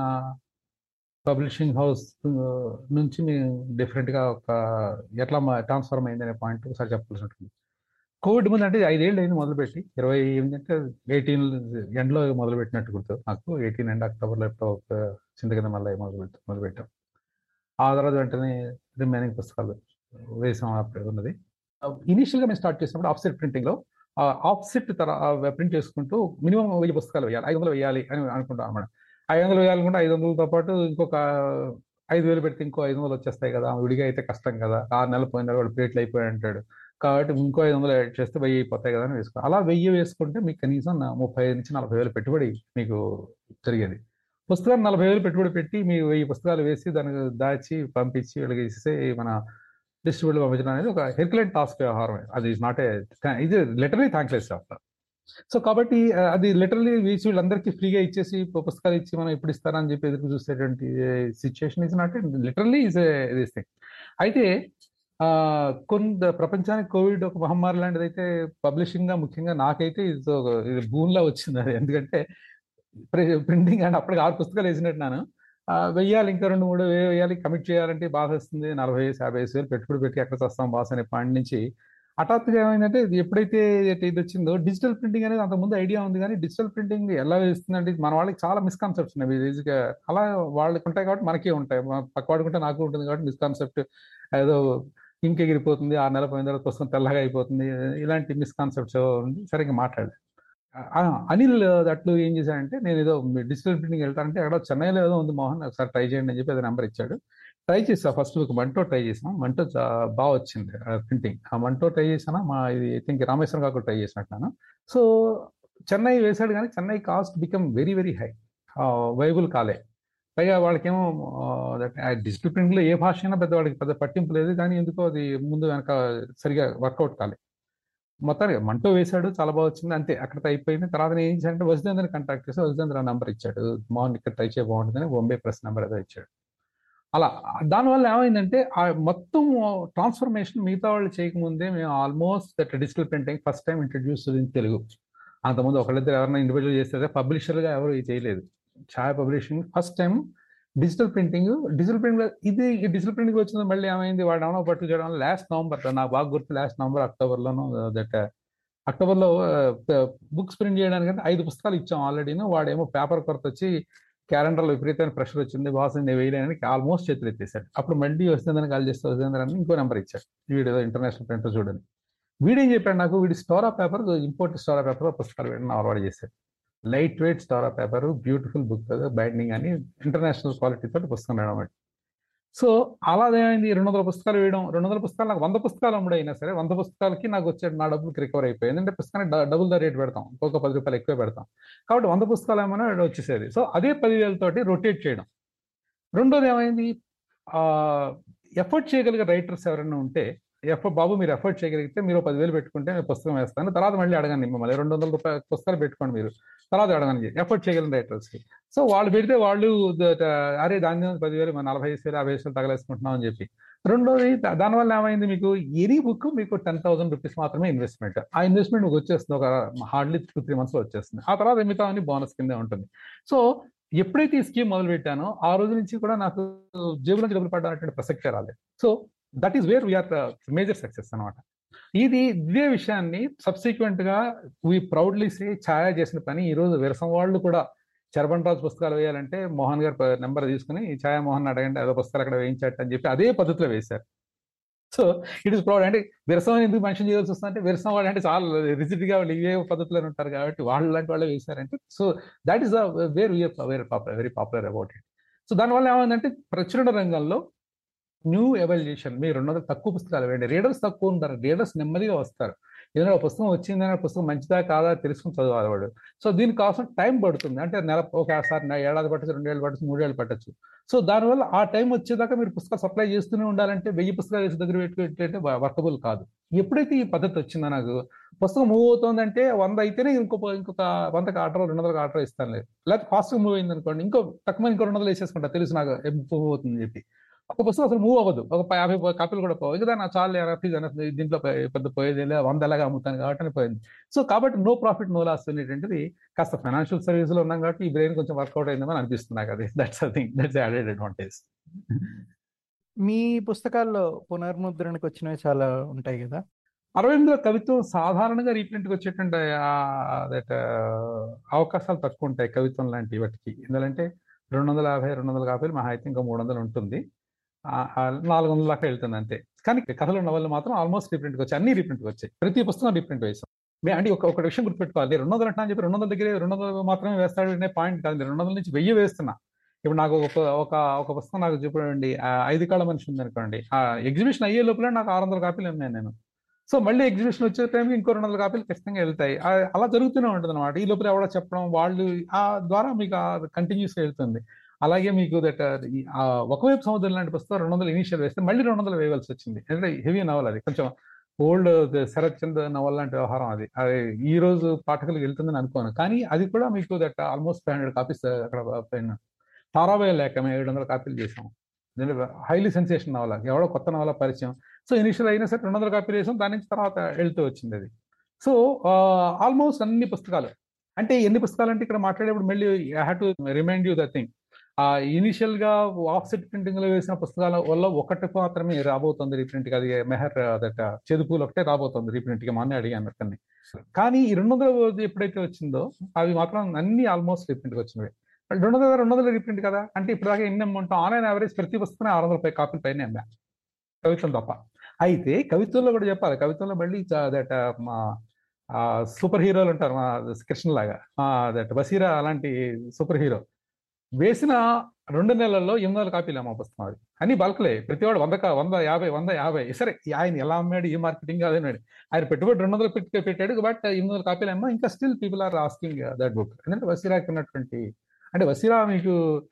Speaker 3: పబ్లిషింగ్ హౌస్ నుంచి మేము డిఫరెంట్గా ఒక ఎట్లా ట్రాన్స్ఫార్మ్ అయింది అనే పాయింట్ ఒకసారి చెప్పాల్సి ఉంటుంది కోవిడ్ ముందు అంటే ఐదేళ్ళు అయింది మొదలుపెట్టి. ఇరవై ఎనిమిది అంటే ఎయిటీన్ ఎండ్లో మొదలుపెట్టినట్టు గుర్తు నాకు. ఎయిటీన్ ఎండ్ అక్టోబర్లో ఎప్పుడో ఒక చింత కింద మళ్ళీ మొదలు మొదలుపెట్టాం. ఆ తర్వాత వెంటనే రిమైనింగ్ పుస్తకాలు వేసాం అప్పుడు ఉన్నది. ఇనీషియల్గా మేము స్టార్ట్ చేసినప్పుడు ఆఫ్సెట్ ప్రింటింగ్లో ఆఫ్సెట్ తర ప్రింట్ చేసుకుంటూ మినిమం వెయ్యి పుస్తకాలు వేయాలి. ఐదు వందలు వేయాలి అని అనుకుంటాం అనమాట ఐదు వందలు వేయాలనుకుంటే ఐదు వందలతో పాటు ఇంకొక ఐదు వేలు పెడితే ఇంకో ఐదు వందలు వచ్చేస్తాయి కదా. విడిగా అయితే కష్టం కదా. ఆరు నెలలు పోయిన వాడు ప్లేట్లు అయిపోయి అంటాడు. కాబట్టి ఇంకో ఐదు వందలు యాడ్ చేస్తే వెయ్యి అయిపోతాయి కదా అని వేసుకో. అలా వెయ్యి వేసుకుంటే మీకు కనీసం ముప్పై నుంచి నలభై వేలు పెట్టుబడి మీకు జరిగేది. పుస్తకాలు నలభై వేలు పెట్టుబడి పెట్టి మీ వెయ్యి పుస్తకాలు వేసి దానికి దాచి పంపించి వీళ్ళకి ఇస్తే మన డిస్ట్రిబ్యూటర్ పంపించడం అనేది ఒక హెర్కులెంట్ టాస్క్ వ్యవహారం అది నాట్ ఏ ఇది లిటరలీ థ్యాంక్లెస్ చేస్తారు సో కాబట్టి అది లిటరలీ వేసి వీళ్ళందరికీ ఫ్రీగా ఇచ్చేసి పుస్తకాలు ఇచ్చి మనం ఎప్పుడు ఇస్తారని చెప్పి ఎదురు చూసేటువంటి situation is not literally is this thing అయితే కొంత ప్రపంచానికి కోవిడ్ ఒక మహమ్మారి లాంటిది అయితే పబ్లిషింగ్గా ముఖ్యంగా నాకైతే ఇది ఒక ఇది భూమిలా వచ్చింది అది. ఎందుకంటే ప్రింటింగ్ అంటే అప్పటికి ఆరు పుస్తకాలు వేసినట్టున్నాను. నేను వెయ్యాలి ఇంకా రెండు మూడు వేయాలి కమిట్ చేయాలంటే బాధ వస్తుంది. నలభై వేసి యాభై వేసి వేలు పెట్టుబడి పెట్టి ఎక్కడ వస్తాం బాస్ అనే పాయింట్ నుంచి. హఠాత్తుగా ఏమైందంటే ఇది ఎప్పుడైతే ఇది వచ్చిందో డిజిటల్ ప్రింటింగ్ అనేది అంతకుముందు ఐడియా ఉంది కానీ డిజిటల్ ప్రింటింగ్ ఎలా వేస్తుందంటే మన వాళ్ళకి చాలా మిస్కాన్సెప్ట్స్ ఉన్నాయి ఈజీగా అలా వాళ్ళకి ఉంటాయి కాబట్టి మనకే ఉంటాయి. మన పక్క వాడుకుంటే నాకు ఉంటుంది కాబట్టి మిస్కాన్సెప్ట్ ఏదో ఇంక ఎగిరిపోతుంది ఆరు నెలల పోయిన తర్వాత పుస్తకం తెల్లగా అయిపోతుంది ఇలాంటి మిస్కాన్సెప్ట్స్ సరిగ్గా మాట్లాడలేదు. అనిల్ అట్లు ఏం చేశాడంటే నేను ఏదో డిజిటల్ ప్రింటింగ్ వెళ్తానంటే ఎక్కడో చెన్నైలో ఏదో ఉంది మోహన్ ఒకసారి ట్రై చేయండి అని చెప్పి అది నెంబర్ ఇచ్చాడు. ట్రై చేసా ఫస్ట్ బుక్ మంటో ట్రై చేసాం మంటో చా- బాగా వచ్చింది ప్రింటింగ్ ఆ మంటో ట్రై చేసానా? మా ఇది ఐ థింక్ రామేశ్వరం కాకు ట్రై చేసినట్టున్నాను. సో చెన్నై వేశాడు కానీ Chennai cost become very very high viable కాలే. పైగా వాళ్ళకేమో డిజిటల్ ఏ భాష అయినా పెద్ద వాళ్ళకి పెద్ద పట్టింపు లేదు కానీ ఎందుకో అది ముందు వెనక సరిగా వర్కౌట్ కాలే. మొత్తానికి మంటో వేశాడు చాలా బాగా వచ్చింది అంతే అక్కడ అయిపోయింది. తర్వాత ఏం చేశాడంటే వసుదేంద్రని కాంటాక్ట్ చేసి వసుదేంద్ర నంబర్ ఇచ్చాడు. మోహన్ ఇక్కడ ట్రై చేయ బాగుంటుందని బొంబే ప్రెస్ నెంబర్ ఏదో ఇచ్చాడు. అలా దానివల్ల ఏమైందంటే ఆ మొత్తం ట్రాన్స్ఫర్మేషన్ మిగతా వాళ్ళు చేయకముందే మేము almost that digital printing first time introduce in Telugu. అంతకుముందు ఒకళ్ళిద్దరు ఎవరైనా ఇండివిజువల్ చేస్తే పబ్లిషర్గా ఎవరు చేయలేదు. Chaaya publishing first time digital printing digital printing ఇది డిజిటల్ ప్రింటింగ్ వచ్చింది మళ్ళీ ఏమైంది? వాడు ఏమైనా పట్టు చేయడం లాస్ట్ నవంబర్ నాకు బాగా గుర్తు లాస్ట్ నవంబర్ అక్టోబర్లోనూ దట్ అక్టోబర్లో బుక్స్ ప్రింట్ చేయడానికి ఐదు పుస్తకాలు ఇచ్చాం ఆల్రెడీను వాడేమో పేపర్ కొరత వచ్చి క్యాలెండర్లో విపరీతమైన ప్రెషర్ వచ్చింది. బాస్ నేను వేయలేని ఆల్మోస్ట్ చేతులు ఎత్తేసాడు. అప్పుడు మళ్ళీ వస్తుందని కాల్ చేస్తే వస్తుందని అని ఇంకో నెంబర్ ఇచ్చాడు. వీడు ఇంటర్నేషనల్ ప్రింటర్ చూడండి. వీడేం చెప్పాడు నాకు? వీడి Stora paper import Stora paper పుస్తకాలు వేయడం అలవాటు చేశాడు. Light weight Stora paper beautiful book binding అని ఇంటర్నేషనల్ క్వాలిటీ తోటి పుస్తకం వేయడం సో అలా ఏమైంది రెండు వందల పుస్తకాలు వేయడం. రెండు వందల పుస్తకాలు నాకు వంద పుస్తకాలు అమ్ముడైనా సరే వంద పుస్తకాలకి నాకు వచ్చే నా డబ్బులకి రికవర్ అయిపోయింది ఎందుకంటే పుస్తకానికి డ- డబుల్ ద రేట్ పెడతాం. ఇంకొక పది రూపాయలు ఎక్కువ పెడతాం. కాబట్టి వంద పుస్తకాలు ఏమైనా వచ్చేసేది. సో అదే పదివేలతోటి రొటేట్ చేయడం. రెండోది ఏమైంది? ఎఫర్ట్ చేయగలిగే రైటర్స్ ఎవరైనా ఉంటే ఎఫ్ బాబు మీరు ఎఫర్ట్ చేయగలిగితే మీరు పదివేలు పెట్టుకుంటే నేను పుస్తకం వేస్తాను. తర్వాత మళ్ళీ అడగండి మిమ్మల్ని. రెండు వందల రూపాయల పుస్తకాలు పెట్టుకోండి మీరు. తర్వాత అడగండి. ఎఫర్ట్ చేయగలిగిన రైటర్స్కి సో వాళ్ళు పెడితే వాళ్ళు అరే దాని పదివేలు మన నలభై వేలు యాభై వేలు తగలేసుకుంటున్నాం అని చెప్పి. రెండోది దానివల్ల ఏమైంది మీకు? ఎనీ బుక్ మీకు టెన్ థౌసండ్ రూపీస్ మాత్రమే ఇన్వెస్ట్మెంట్. ఆ ఇన్వెస్ట్మెంట్ మీకు వచ్చేస్తుంది. ఒక హార్డ్లీ టూ త్రీ మంత్స్లో వచ్చేస్తుంది. ఆ తర్వాత మిగతా అన్ని బోనస్ కిందే ఉంటుంది. సో ఎప్పుడైతే ఈ స్కీమ్ మొదలు పెట్టానో ఆ రోజు నుంచి కూడా నాకు జేబులో డబ్బులు పడ్డానటువంటి ప్రసక్తే రాలేదు. So that is where we're major success అనమాట ఇది ఇదే విషయాన్ని సబ్సిక్వెంట్గా వీ ప్రౌడ్లీ సే ఛాయా చేసిన పని. ఈ రోజు విరసం వాళ్ళు కూడా చరబన్ రాజు పుస్తకాలు వేయాలంటే మోహన్ గారు నెంబర్ తీసుకుని ఛాయా మోహన్ అడగండి అదో పుస్తకాలు అక్కడ వేయించట అని చెప్పి అదే పద్ధతిలో వేశారు. సో ఇట్ ఇస్ ప్రౌడ్ అంటే విరసం ఎందుకు మెన్షన్ చేయాల్సి వస్తుందంటే విరసం వాళ్ళు అంటే చాలా రిజిడ్గా వాళ్ళు ఇవే పద్ధతిలో ఉంటారు కాబట్టి వాళ్ళు లాంటి వాళ్ళే వేశారంటే. So that is where where popular very popular about it so దానివల్ల ఏమైందంటే ప్రచురణ రంగంలో న్యూ ఎవల్యూషన్ మీరు రెండు వందల తక్కువ పుస్తకాలు వేయండి. రీడర్స్ తక్కువ ఉంటారు. రీడర్స్ నెమ్మదిగా వస్తారు. ఏదైనా ఒక పుస్తకం వచ్చిందని పుస్తకం మంచిదా కాదా తెలుసుకుని చదవాలి వాడు. సో దీనికోసం టైం పడుతుంది. అంటే నెల ఒకసారి ఏడాది పట్టచ్చు రెండేళ్ళు పట్టచ్చు మూడేళ్ళు పట్టచ్చు. సో దానివల్ల ఆ టైం వచ్చేదాకా మీరు పుస్తకాలు సప్లై చేస్తూనే ఉండాలంటే వెయ్యి పుస్తకాలు వేసి దగ్గర పెట్టుకుంటే వర్కబుల్ కాదు. ఎప్పుడైతే ఈ పద్ధతి వచ్చిందో నాకు పుస్తకం మూవ్ అవుతుందంటే వంద అయితేనే ఇంకొక ఇంకొక వందకి ఆర్డర్ రెండు వందలకు ఆర్డర్ ఇస్తాను లేదు లేకపోతే ఫాస్ట్గా మూవ్ అయింది అనుకోండి ఇంకో తక్కువ ఇంకో రెండు వందలు వేసేసుకుంటా. తెలుసు నాకు మూవ్ అవుతుంది చెప్పి. ఒక పుస్తకం అసలు మూవ్ అవ్వదు. ఒక యాభై కాపీలు కూడా పోవు. ఇంకా నా చాలు ఫీజు అనేది దీంట్లో పెద్ద పోయేది లే, వంద ఎలాగా అమ్ముతాను కాబట్టి అని పోయింది. సో కాబట్టి నో ప్రాఫిట్ నో లాస్ అనేటువంటిది కాస్త ఫైనాన్షియల్ సర్వీస్లో ఉన్నాం కాబట్టి ఈ బ్రెయిన్ కొంచెం వర్కౌట్ అయిందని అనిపిస్తుంది నాకు అది. That's a thing that's added advantage
Speaker 1: మీ పుస్తకాల్లో పునర్ముద్రణకు వచ్చినవి చాలా ఉంటాయి కదా?
Speaker 3: అరవింద్లో కవిత్వం సాధారణంగా రీప్రింట్కి వచ్చేటువంటి దట్ అవకాశాలు తక్కువ ఉంటాయి కవిత్వం లాంటి వాటికి. ఎందుకంటే రెండు వందల యాభై రెండు వందల యాభై మహా అయితే ఇంకా మూడు వందలు ఉంటుంది. నాలుగు వందల దాకా వెళ్తుంది అంతే. కానీ కథలు నవలు మాత్రం ఆల్మోస్ట్ రీప్రింట్కి వచ్చాయి. అన్ని రీప్రింట్కి వచ్చాయి. ప్రతి పుస్తకం రీప్రింట్ వేసాం మేము అంటే ఒక ఒక విషయం గుర్తుపెట్టుకోవాలి. రెండు వందలు అంటున్నా అని చెప్పి రెండు వందల దగ్గర రెండు వందలు మాత్రమే వేస్తాడు అనే పాయింట్ కాదు. రెండు వందల నుంచి వెయ్యి వేస్తున్నా. ఇప్పుడు నాకు ఒక ఒక ఒక పుస్తకం నాకు చూపండి ఐదు కాళ్ళ మనిషి ఉంది అనుకోండి. ఆ ఎగ్జిబిషన్ అయ్యే లోపల నాకు ఆరు వందల కాపీలు ఉన్నాయి నేను. సో మళ్ళీ ఎగ్జిబిషన్ వచ్చే టైంకి ఇంకో రెండు వందల కాపీలు ఖచ్చితంగా వెళ్తాయి. అలా జరుగుతూనే ఉంటుంది అనమాట ఈ లోపల ఎవడో చెప్పడం వాళ్ళు ఆ ద్వారా మీకు కంటిన్యూస్గా వెళ్తుంది. అలాగే మీకు దట్ uh, ఒకవైపు సముద్రం లాంటి పుస్తకం రెండు వందలు ఇనిషియల్ వేస్తే మళ్ళీ రెండు వందలు వేయవలసి వచ్చింది. అంటే హెవీ నవల్ అది. కొంచెం ఓల్డ్ శరత్ చంద్ర నవల్ లాంటి వ్యవహారం అది. అది ఈ రోజు పాఠకులకు వెళ్తుందని అనుకోను. కానీ అది కూడా మీకు that almost five hundred copies అక్కడ uh, పైన తారాబాయ లేక మేము ఏడు వందల కాపీలు చేసాం హైలీ సెన్సేషన్ నవల ఎవడో కొత్త నవల పరిచయం. సో ఇనిషియల్ అయినా సరే రెండు వందల కాపీలు వేసాం దాని నుంచి తర్వాత వెళ్తూ వచ్చింది అది. సో uh, ఆల్మోస్ట్ అన్ని పుస్తకాలు. అంటే ఎన్ని పుస్తకాలు అంటే ఇక్కడ మాట్లాడేప్పుడు మళ్ళీ I have to remind you the thing ఆ ఇనిషియల్గా ఆఫ్సెట్ ప్రింటింగ్లో వేసిన పుస్తకాల వల్ల ఒకటి మాత్రమే రాబోతుంది రీప్రింట్ అది మెహర్ దట్ చెదుపులు ఒకటే రాబోతుంది రీప్రింట్కి మొన్నే అడిగాను అతన్ని కానీ ఈ రెండు వందల ఎప్పుడైతే వచ్చిందో అవి మాత్రం అన్ని ఆల్మోస్ట్ రీప్రింట్ వచ్చినవి. రెండు వందల రెండు వందల రీప్రింట్ కదా? అంటే ఇప్పుడు దాకా ఎన్ని అమ్ముంటాం ఆన్లైన్ యావరేజ్ ప్రతి పుస్తకం ఆరు వందల పై కాపీల పైన అమ్మా. కవిత్వం తప్ప. అయితే కవిత్వంలో కూడా చెప్పాలి. కవిత్వంలో మళ్ళీ దట్ మా సూపర్ హీరోలు ఉంటారు మా కృష్ణ లాగా దట్ బసీరా అలాంటి సూపర్ హీరో. వేసిన రెండు నెలల్లో ఎనిమిది వందల కాపీలు అమ్మ పుస్తకం అన్ని బల్క్లే. ప్రతివాడు వంద కా- వంద యాభై వంద యాభై. సరే ఆయన ఎలా అమ్మాడు ఈ మార్కెటింగ్ అదేనాడు ఆయన పెట్టుబడి రెండు వందలు పెట్టి పెట్టాడు బట్ ఎనిమిది వందల కాపీలు అమ్మ ఇంకా still people are asking that book. ఎందుకంటే వసీరాకి ఉన్నటువంటి అంటే వసీరా మీకు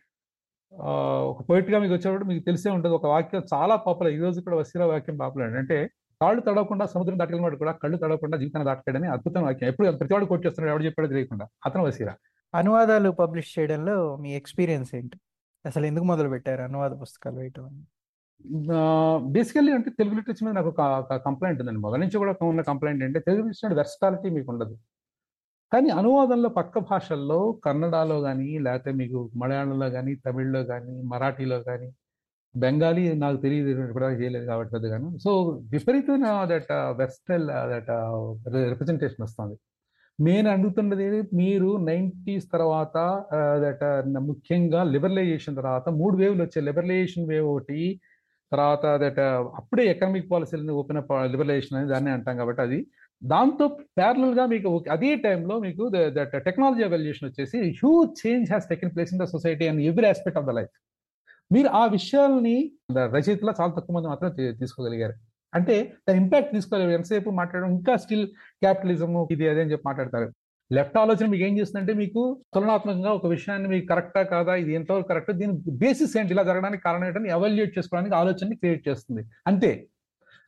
Speaker 3: ఆ, ఒక poet గా మీకు వచ్చేటప్పుడు మీకు తెలిసే ఉంటుంది. ఒక వాక్యం చాలా పాపులర్. ఈ రోజు కూడా వసీరా వాక్యం పాపులర్. అంటే కాళ్ళు తడవకుండా సముద్రం దాటగలవాడు కూడా కళ్ళు తడవకుండా జీవితాన్ని దాటకాడని అద్భుతం వాక్యం. ఎప్పుడు ప్రతివాడు కొట్టి వస్తున్నాడు ఎవడు చెప్పాడో తెలియకుండా. అతను వసీరా
Speaker 1: అనువాదాలు పబ్లిష్ చేయడంలో మీ ఎక్స్పీరియన్స్ ఏంటి? అసలు ఎందుకు మొదలు పెట్టారు అనువాద పుస్తకాలు వేయటం?
Speaker 3: బేసికల్లీ అంటే తెలుగు లిటరేచర్ మీద నాకు ఒక కంప్లైంట్ ఉందండి. మొదటి నుంచి కూడా ఉన్న కంప్లైంట్ అంటే తెలుగు లిటరేచర్ వెర్సటాలిటీ మీకు ఉండదు. కానీ అనువాదంలో పక్క భాషల్లో కన్నడలో కానీ లేకపోతే మీకు మలయాళంలో కానీ తమిళ్ళో కానీ మరాఠీలో కానీ బెంగాలీ నాకు తెలియదు కూడా చేయలేదు కాబట్టి కానీ సో విపరీతమైన దట్ వెస్టల్ దట్ రిప్రజెంటేషన్ వస్తుంది. నేను అడుగుతున్నది మీరు నైంటీస్ తర్వాత దట్ ముఖ్యంగా లిబరలైజేషన్ తర్వాత మూడు వేవ్లు వచ్చాయి. లిబరలైజేషన్ వేవ్ ఒకటి తర్వాత దట్ అప్పుడే ఎకనామిక్ పాలసీలని ఓపెన్ అప్ లిబరలైజేషన్ అని దాన్ని అంటాం కాబట్టి అది. దాంతో ప్యారల్గా మీకు అదే టైంలో మీకు దట్ టెక్నాలజీ అవల్యూషన్ వచ్చేసి huge change has taken place in the society and every aspect of the life మీరు ఆ విషయాల్ని రచయితలో చాలా తక్కువ మంది మాత్రం తీసుకోగలిగారు. అంటే దాని ఇంపాక్ట్ తీసుకోలేదు ఎంతసేపు మాట్లాడడం? ఇంకా స్టిల్ క్యాపిటలిజం ఇది అదే అని చెప్పి మాట్లాడతారు. లెఫ్ట్ ఆలోచన మీకు ఏం చేస్తుందంటే మీకు తులనాత్మకంగా ఒక విషయాన్ని మీకు కరెక్టా కాదా? ఇది ఎంతవరకు కరెక్ట్? దీని బేసిస్ ఏంటి? ఇలా జరగడానికి కారణం ఏంటని ఎవాల్యుయేట్ చేసుకోవడానికి ఆలోచనని క్రియేట్ చేస్తుంది. అంతే.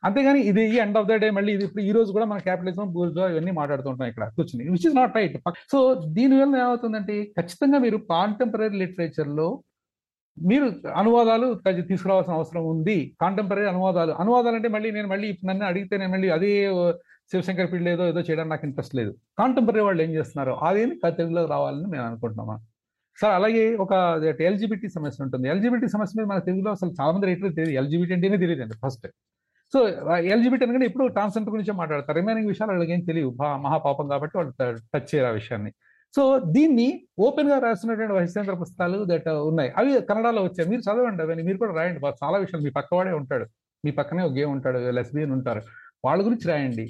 Speaker 3: అంతేగాని ఇది ఈ ఎండ్ ఆఫ్ ద డే మళ్ళీ ఇది ఇప్పుడు ఈ రోజు కూడా మన క్యాపిటలిజం బూర్జా ఇవన్నీ మాట్లాడుతుంటాం ఇక్కడ కూర్చుని which is not right so దీనివల్ల ఏమవుతుందంటే ఖచ్చితంగా మీరు కాంటెంపరీ లిటరేచర్లో మీరు అనువాదాలు తీసుకురావాల్సిన అవసరం ఉంది. కాంటెంపరీ అనువాదాలు. అనువాదాలు అంటే మళ్ళీ నేను మళ్ళీ ఇప్పుడు నన్ను అడిగితే నేను మళ్ళీ అదే శివశంకర్ పిల్లి ఏదో ఏదో చేయడానికి నాకు ఇంట్రెస్ట్ లేదు. కాంటెంపరీ వాళ్ళు ఏం చేస్తున్నారు అదేమి తెలుగులో రావాలని మేము అనుకుంటున్నాము? సార్ అలాగే ఒక ఎల్జిబిటీ సమస్య ఉంటుంది. ఎల్జిబిటీ సమస్య మీద మన తెలుగులో అసలు చాలా మంది రైతులు తెలియదు. ఎల్జిబిటీ అంటేనే తెలియదు అండి ఫస్ట్. సో ఎల్జిబిటీ అనగానే ఇప్పుడు ట్రాన్స్జెండర్ గురించే మాట్లాడతారు. రిమైనింగ్ విషయాలు వాళ్ళకి ఏం తెలియదు మహాపాపం కాబట్టి వాళ్ళు టచ్ చేయరు ఆ విషయాన్ని. సో దీన్ని ఓపెన్గా రాసినటువంటి వహిస్తేంద్ర పుస్తకాలు దట్ uh, ఉన్నాయి. అవి కన్నడలో వచ్చాయి. మీరు చదవండి అవన్నీ. మీరు కూడా రాయండి. చాలా విషయాలు. మీ పక్కవాడే ఉంటాడు. మీ పక్కనే ఒక గేమ్ ఉంటాడు. లెస్బియన్ ఉంటారు. వాళ్ళ గురించి రాయండి.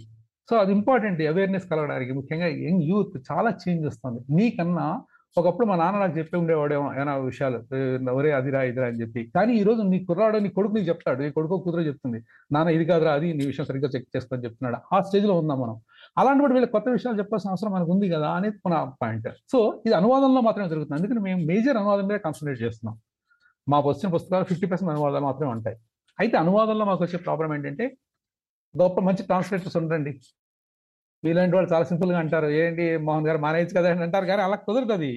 Speaker 3: సో అది ఇంపార్టెంట్ అవేర్నెస్ కలగడానికి ముఖ్యంగా యంగ్ యూత్ చాలా చేంజ్ వస్తుంది. నీకన్నా ఒకప్పుడు మా నాన్న నాకు చెప్పి ఉండేవాడేమో ఏమైనా విషయాలు. ఏ, ఒరే అదిరా ఇదిరా అని చెప్పి. కానీ ఈ రోజు నీ కుర్రాడు నీ కొడుకు నీకు చెప్తాడు. ఈ కొడుకు కూతురు చెప్తుంది. నాన్న ఇది కాదురా అది నీ విషయం సరిగ్గా చెక్ చేస్తాను చెప్తున్నాడు. ఆ స్టేజ్లో మనం. అలాంటి వీళ్ళు కొత్త విషయాలు చెప్పాల్సిన అవసరం మనకు ఉంది కదా అనేది మన పాయింట్ సో ఇది అనువాదంలో మాత్రమే జరుగుతుంది. అందుకని మేము మేజర్ అనువాదం మీద కాన్సన్ట్రేట్ చేస్తున్నాం. మాకు వచ్చిన పుస్తకాలు ఫిఫ్టీ పర్సెంట్ అనువాదాలు మాత్రమే ఉంటాయి. అయితే అనువాదంలో మాకు వచ్చే ప్రాబ్లం ఏంటంటే గొప్ప మంచి ట్రాన్స్లేటర్స్ ఉండండి. వీలాంటి వాళ్ళు చాలా సింపుల్గా అంటారు. ఏంటి మోహన్ గారు మానేజ్ కదా అని అంటారు కానీ అలా కుదరదు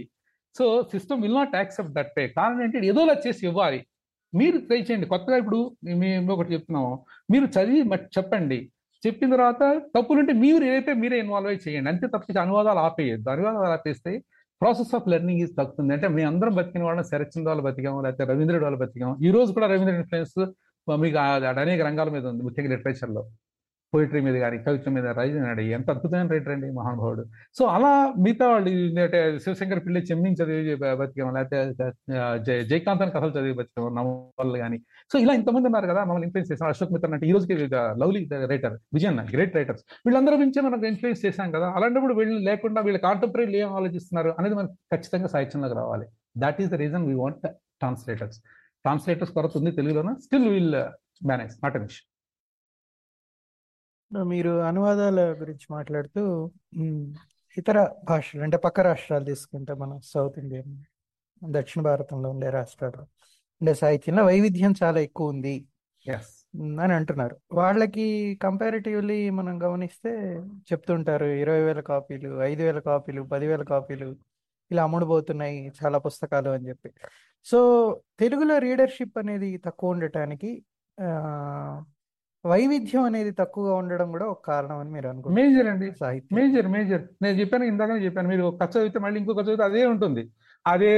Speaker 3: so system will not accept that pay కారణం ఏంటి? ఏదోలా చేసి ఇవ్వాలి. మీరు ట్రై చేయండి. కొత్తగా ఇప్పుడు మేము ఒకటి చెప్తున్నాము. మీరు చదివి చెప్పండి. చెప్పిన తర్వాత తప్పులుంటే మీరు ఏదైతే మీరే ఇన్వాల్వ్ అయ్యి చేయండి. అంతే తప్పించి అనువాదాలు ఆపేయద్దు. అనువాదాలు ఆపేస్తే ప్రాసెస్ ఆఫ్ లెర్నింగ్ ఈజ్ తగ్గుతుంది. అంటే మీ అందరం బతికిన వాళ్ళని శరచంద్ర వాళ్ళు బతికాం లేకపోతే రవీంద్రుడు వాళ్ళు బతికాం ఈ రోజు కూడా రవీంద్ర ఇన్ఫ్లుయెన్స్ మీకు అనేక రంగాల మీద ఉంది. ముఖ్యంగా లిటరేచర్లో పోయిటరీ మీద కానీ కవిత్వం మీద రైజనాడు ఎంత అద్భుతమైన రైటర్ అండి మహానుభావుడు. సో అలా మిగతా వాళ్ళు అంటే శివశంకర్ పిల్లి చెమ్మిని చదివి బతికేమో లేకపోతే జయకాంతన్ కథలు చదివి బతికేమో నవలు కానీ సో ఇలా ఇంతమంది ఉన్నారు కదా మమ్మల్ని ఇన్ఫ్లుయెన్స్ చేసిన అశోక్ మిత్ర అంటే ఈ రోజుకి lovely writer Vijayan great writers వీళ్ళందరూ నుంచి మనం ఇన్ఫ్లుయెన్స్ చేశాం కదా అలాంటప్పుడు వీళ్ళు లేకుండా వీళ్ళ కాంటెంపరీ ఏం ఆలోచిస్తున్నారు అనేది మనకు ఖచ్చితంగా సాహిత్యంలోకి రావాలి. That is the reason we want translators translators కొరత ఉంది తెలుగులోన? Still will manage not an issue
Speaker 1: మీరు అనువాదాల గురించి మాట్లాడుతూ ఇతర భాషలు అంటే పక్క రాష్ట్రాలు తీసుకుంటే మన సౌత్ ఇండియన్ దక్షిణ భారతంలో ఉండే రాష్ట్రాలు ఉండే సాహిత్యంలో వైవిధ్యం చాలా ఎక్కువ ఉంది అని అంటున్నారు. వాళ్ళకి కంపారిటివ్లీ మనం గమనిస్తే చెప్తుంటారు ఇరవై వేల కాపీలు ఐదు వేల కాపీలు పదివేల కాపీలు ఇలా అమ్ముడుపోతున్నాయి చాలా పుస్తకాలు అని చెప్పి. సో తెలుగులో రీడర్షిప్ అనేది తక్కువ ఉండటానికి వైవిధ్యం అనేది తక్కువగా ఉండడం కూడా ఒక కారణం అని మీరు అనుకుంటున్నారు.
Speaker 3: మేజర్ అండి.
Speaker 1: సాహిత్యం.
Speaker 3: మేజర్ మేజర్ నేను చెప్పాను ఇందాకనే చెప్పాను. మీరు కథ చదివితే మళ్ళీ ఇంకో చదివితే అదే ఉంటుంది. అదే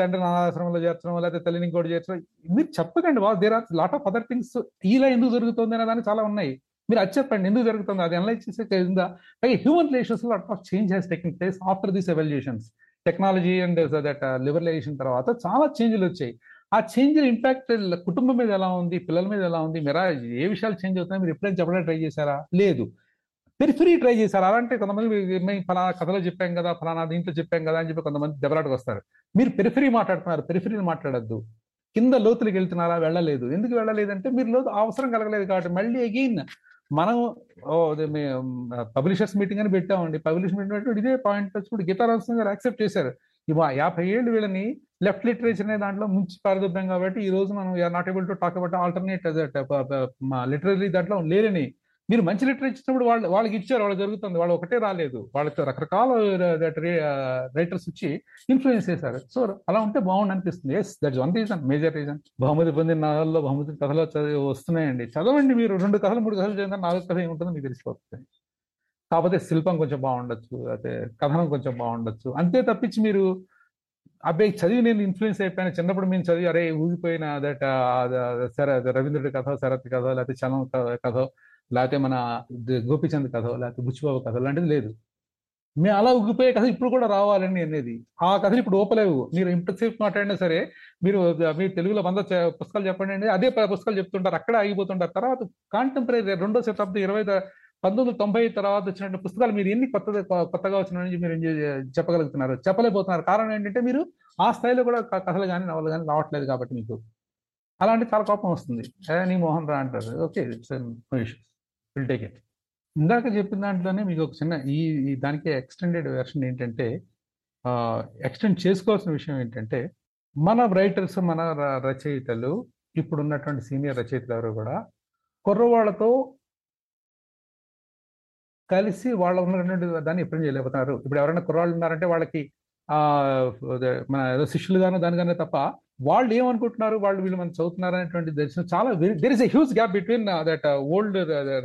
Speaker 3: తండ్రి అనాథాశ్రమంలో చేర్చడం లేకపోతే తల్లిని ఇంకోటి చేర్చడం మీరు చెప్పకండి వా there are lot of other things ఇలా ఎందుకు జరుగుతుంది అనే దానికి చాలా ఉన్నాయి. మీరు అది చెప్పండి ఎందుకు జరుగుతుంది అది అనలైజ్ చేసే కింద పైగా human relations lot of change has taking place after this evolutions technology and that liberalisation తర్వాత చాలా చేంజ్లు వచ్చాయి. ఆ చేంజ్ ఇంపాక్ట్ కుటుంబం మీద ఎలా ఉంది పిల్లల మీద ఎలా ఉంది మీరు ఏ విషయాలు చేంజ్ అవుతున్నాయి మీరు ఎప్పుడైనా చెప్పడానికి ట్రై చేశారా? లేదు. పెరిఫరీ ట్రై చేశారు. అలాంటి కొంతమంది మేము ఫలానా కథలో చెప్పాం కదా ఫలానా దీంట్లో చెప్పాం కదా అని చెప్పి కొంతమంది దెబ్బలాటకు వస్తారు. మీరు పెరిఫరీ మాట్లాడుతున్నారు. పెరిఫరీని మాట్లాడద్దు. కింద లోతులకు వెళ్తున్నారా? వెళ్ళలేదు. ఎందుకు వెళ్ళలేదంటే మీరు లోతు అవసరం కలగలేదు కాబట్టి మళ్ళీ అగైన్ మనం పబ్లిషర్స్ మీటింగ్ అని పెట్టామండి. పబ్లిష్ మీటింగ్ ఇదే పాయింట్ వచ్చి గిటార్ గారు యాక్సెప్ట్ చేశారు. ఇవా యాభై ఏళ్ళు వీళ్ళని లెఫ్ట్ లిటరేచర్ అనే దాంట్లో ముంచి పారదొబ్బాం కాబట్టి ఈ రోజు మనం not able to talk about alternate literary దాంట్లో లేరని. మీరు మంచి లిటరేచర్ ఇచ్చినప్పుడు వాళ్ళు వాళ్ళకి ఇచ్చారు వాళ్ళు జరుగుతుంది వాళ్ళు ఒకటే రాలేదు. వాళ్ళకి రకరకాల uh, రైటర్స్ uh, వచ్చి ఇన్ఫ్లుయెన్స్ చేశారు. సో అలా ఉంటే బాగుండి అనిపిస్తుంది. Yes that's one reason major reason బహుమతి పొందిన నవల్లో బహుమతి కథలు చదివి వస్తున్నాయండి. చదవండి మీరు. రెండు కథలు మూడు కథలు చదివిన నాలుగు కథ ఏముంటుందో మీకు తెలిసిపోతుంది. కాకపోతే శిల్పం కొంచెం బాగుండొచ్చు అయితే కథనం కొంచెం బాగుండొచ్చు. అంతే తప్పించి మీరు అబ్బాయి చదివి నేను ఇన్ఫ్లుయెన్స్ అయిపోయాను. చిన్నప్పుడు మేము చదివి అరే ఊగిపోయిన దట్ సరే రవీంద్రుడి కథ శరత్ కథ లేకపోతే చలం కథ లేకపోతే మన గోపీచంద్ కథ లేకపోతే బుచ్చిబాబు కథ లాంటిది లేదు. మేము అలా ఉగ్గిపోయే కథ ఇప్పుడు కూడా రావాలని అనేది. ఆ కథలు ఇప్పుడు ఓపలేవు. మీరు ఇంతసేపు మాట్లాడినా సరే మీరు మీరు తెలుగులో వంద పుస్తకాలు చెప్పండి అంటే అదే పుస్తకాలు చెప్తుంటారు అక్కడ ఆగిపోతుంటారు. తర్వాత కాంటెంపరీ రెండో శతాబ్దం ఇరవై పంతొమ్మిది తొంభై తర్వాత వచ్చిన పుస్తకాలు మీరు ఎన్ని కొత్త కొత్తగా వచ్చిన మీరు చెప్పగలుగుతున్నారు? చెప్పలేకపోతున్నారు. కారణం ఏంటంటే మీరు ఆ స్థాయిలో కూడా కథలు కానీ నవలు కానీ రావట్లేదు కాబట్టి మీకు. అలాంటి చాలా కోపం వస్తుంది. నీ మోహన్ రా అంటారు. ఓకే విల్ టేక్ ఇట్ ఇందాక చెప్పిన దాంట్లోనే మీకు ఒక చిన్న ఈ దానికి ఎక్స్టెండెడ్ వెర్షన్ ఏంటంటే ఎక్స్టెండ్ చేసుకోవాల్సిన విషయం ఏంటంటే మన రైటర్స్ మన రచయితలు ఇప్పుడు ఉన్నటువంటి సీనియర్ రచయితలు ఎవరు కూడా కుర్రవాళ్ళతో కలిసి వాళ్ళ ఉన్నటువంటి దాన్ని ఎప్పుడు చేయలేకపోతున్నారు. ఇప్పుడు ఎవరైనా కుర్రాళ్ళు ఉన్నారంటే వాళ్ళకి ఆ మన ఏదో శిష్యులుగాను దానిగానే తప్ప వాళ్ళు ఏమనుకుంటున్నారు? వాళ్ళు వీళ్ళు మనం చదువుతున్నారు అనేటువంటి దర్శనం చాలా there is a huge gap between that old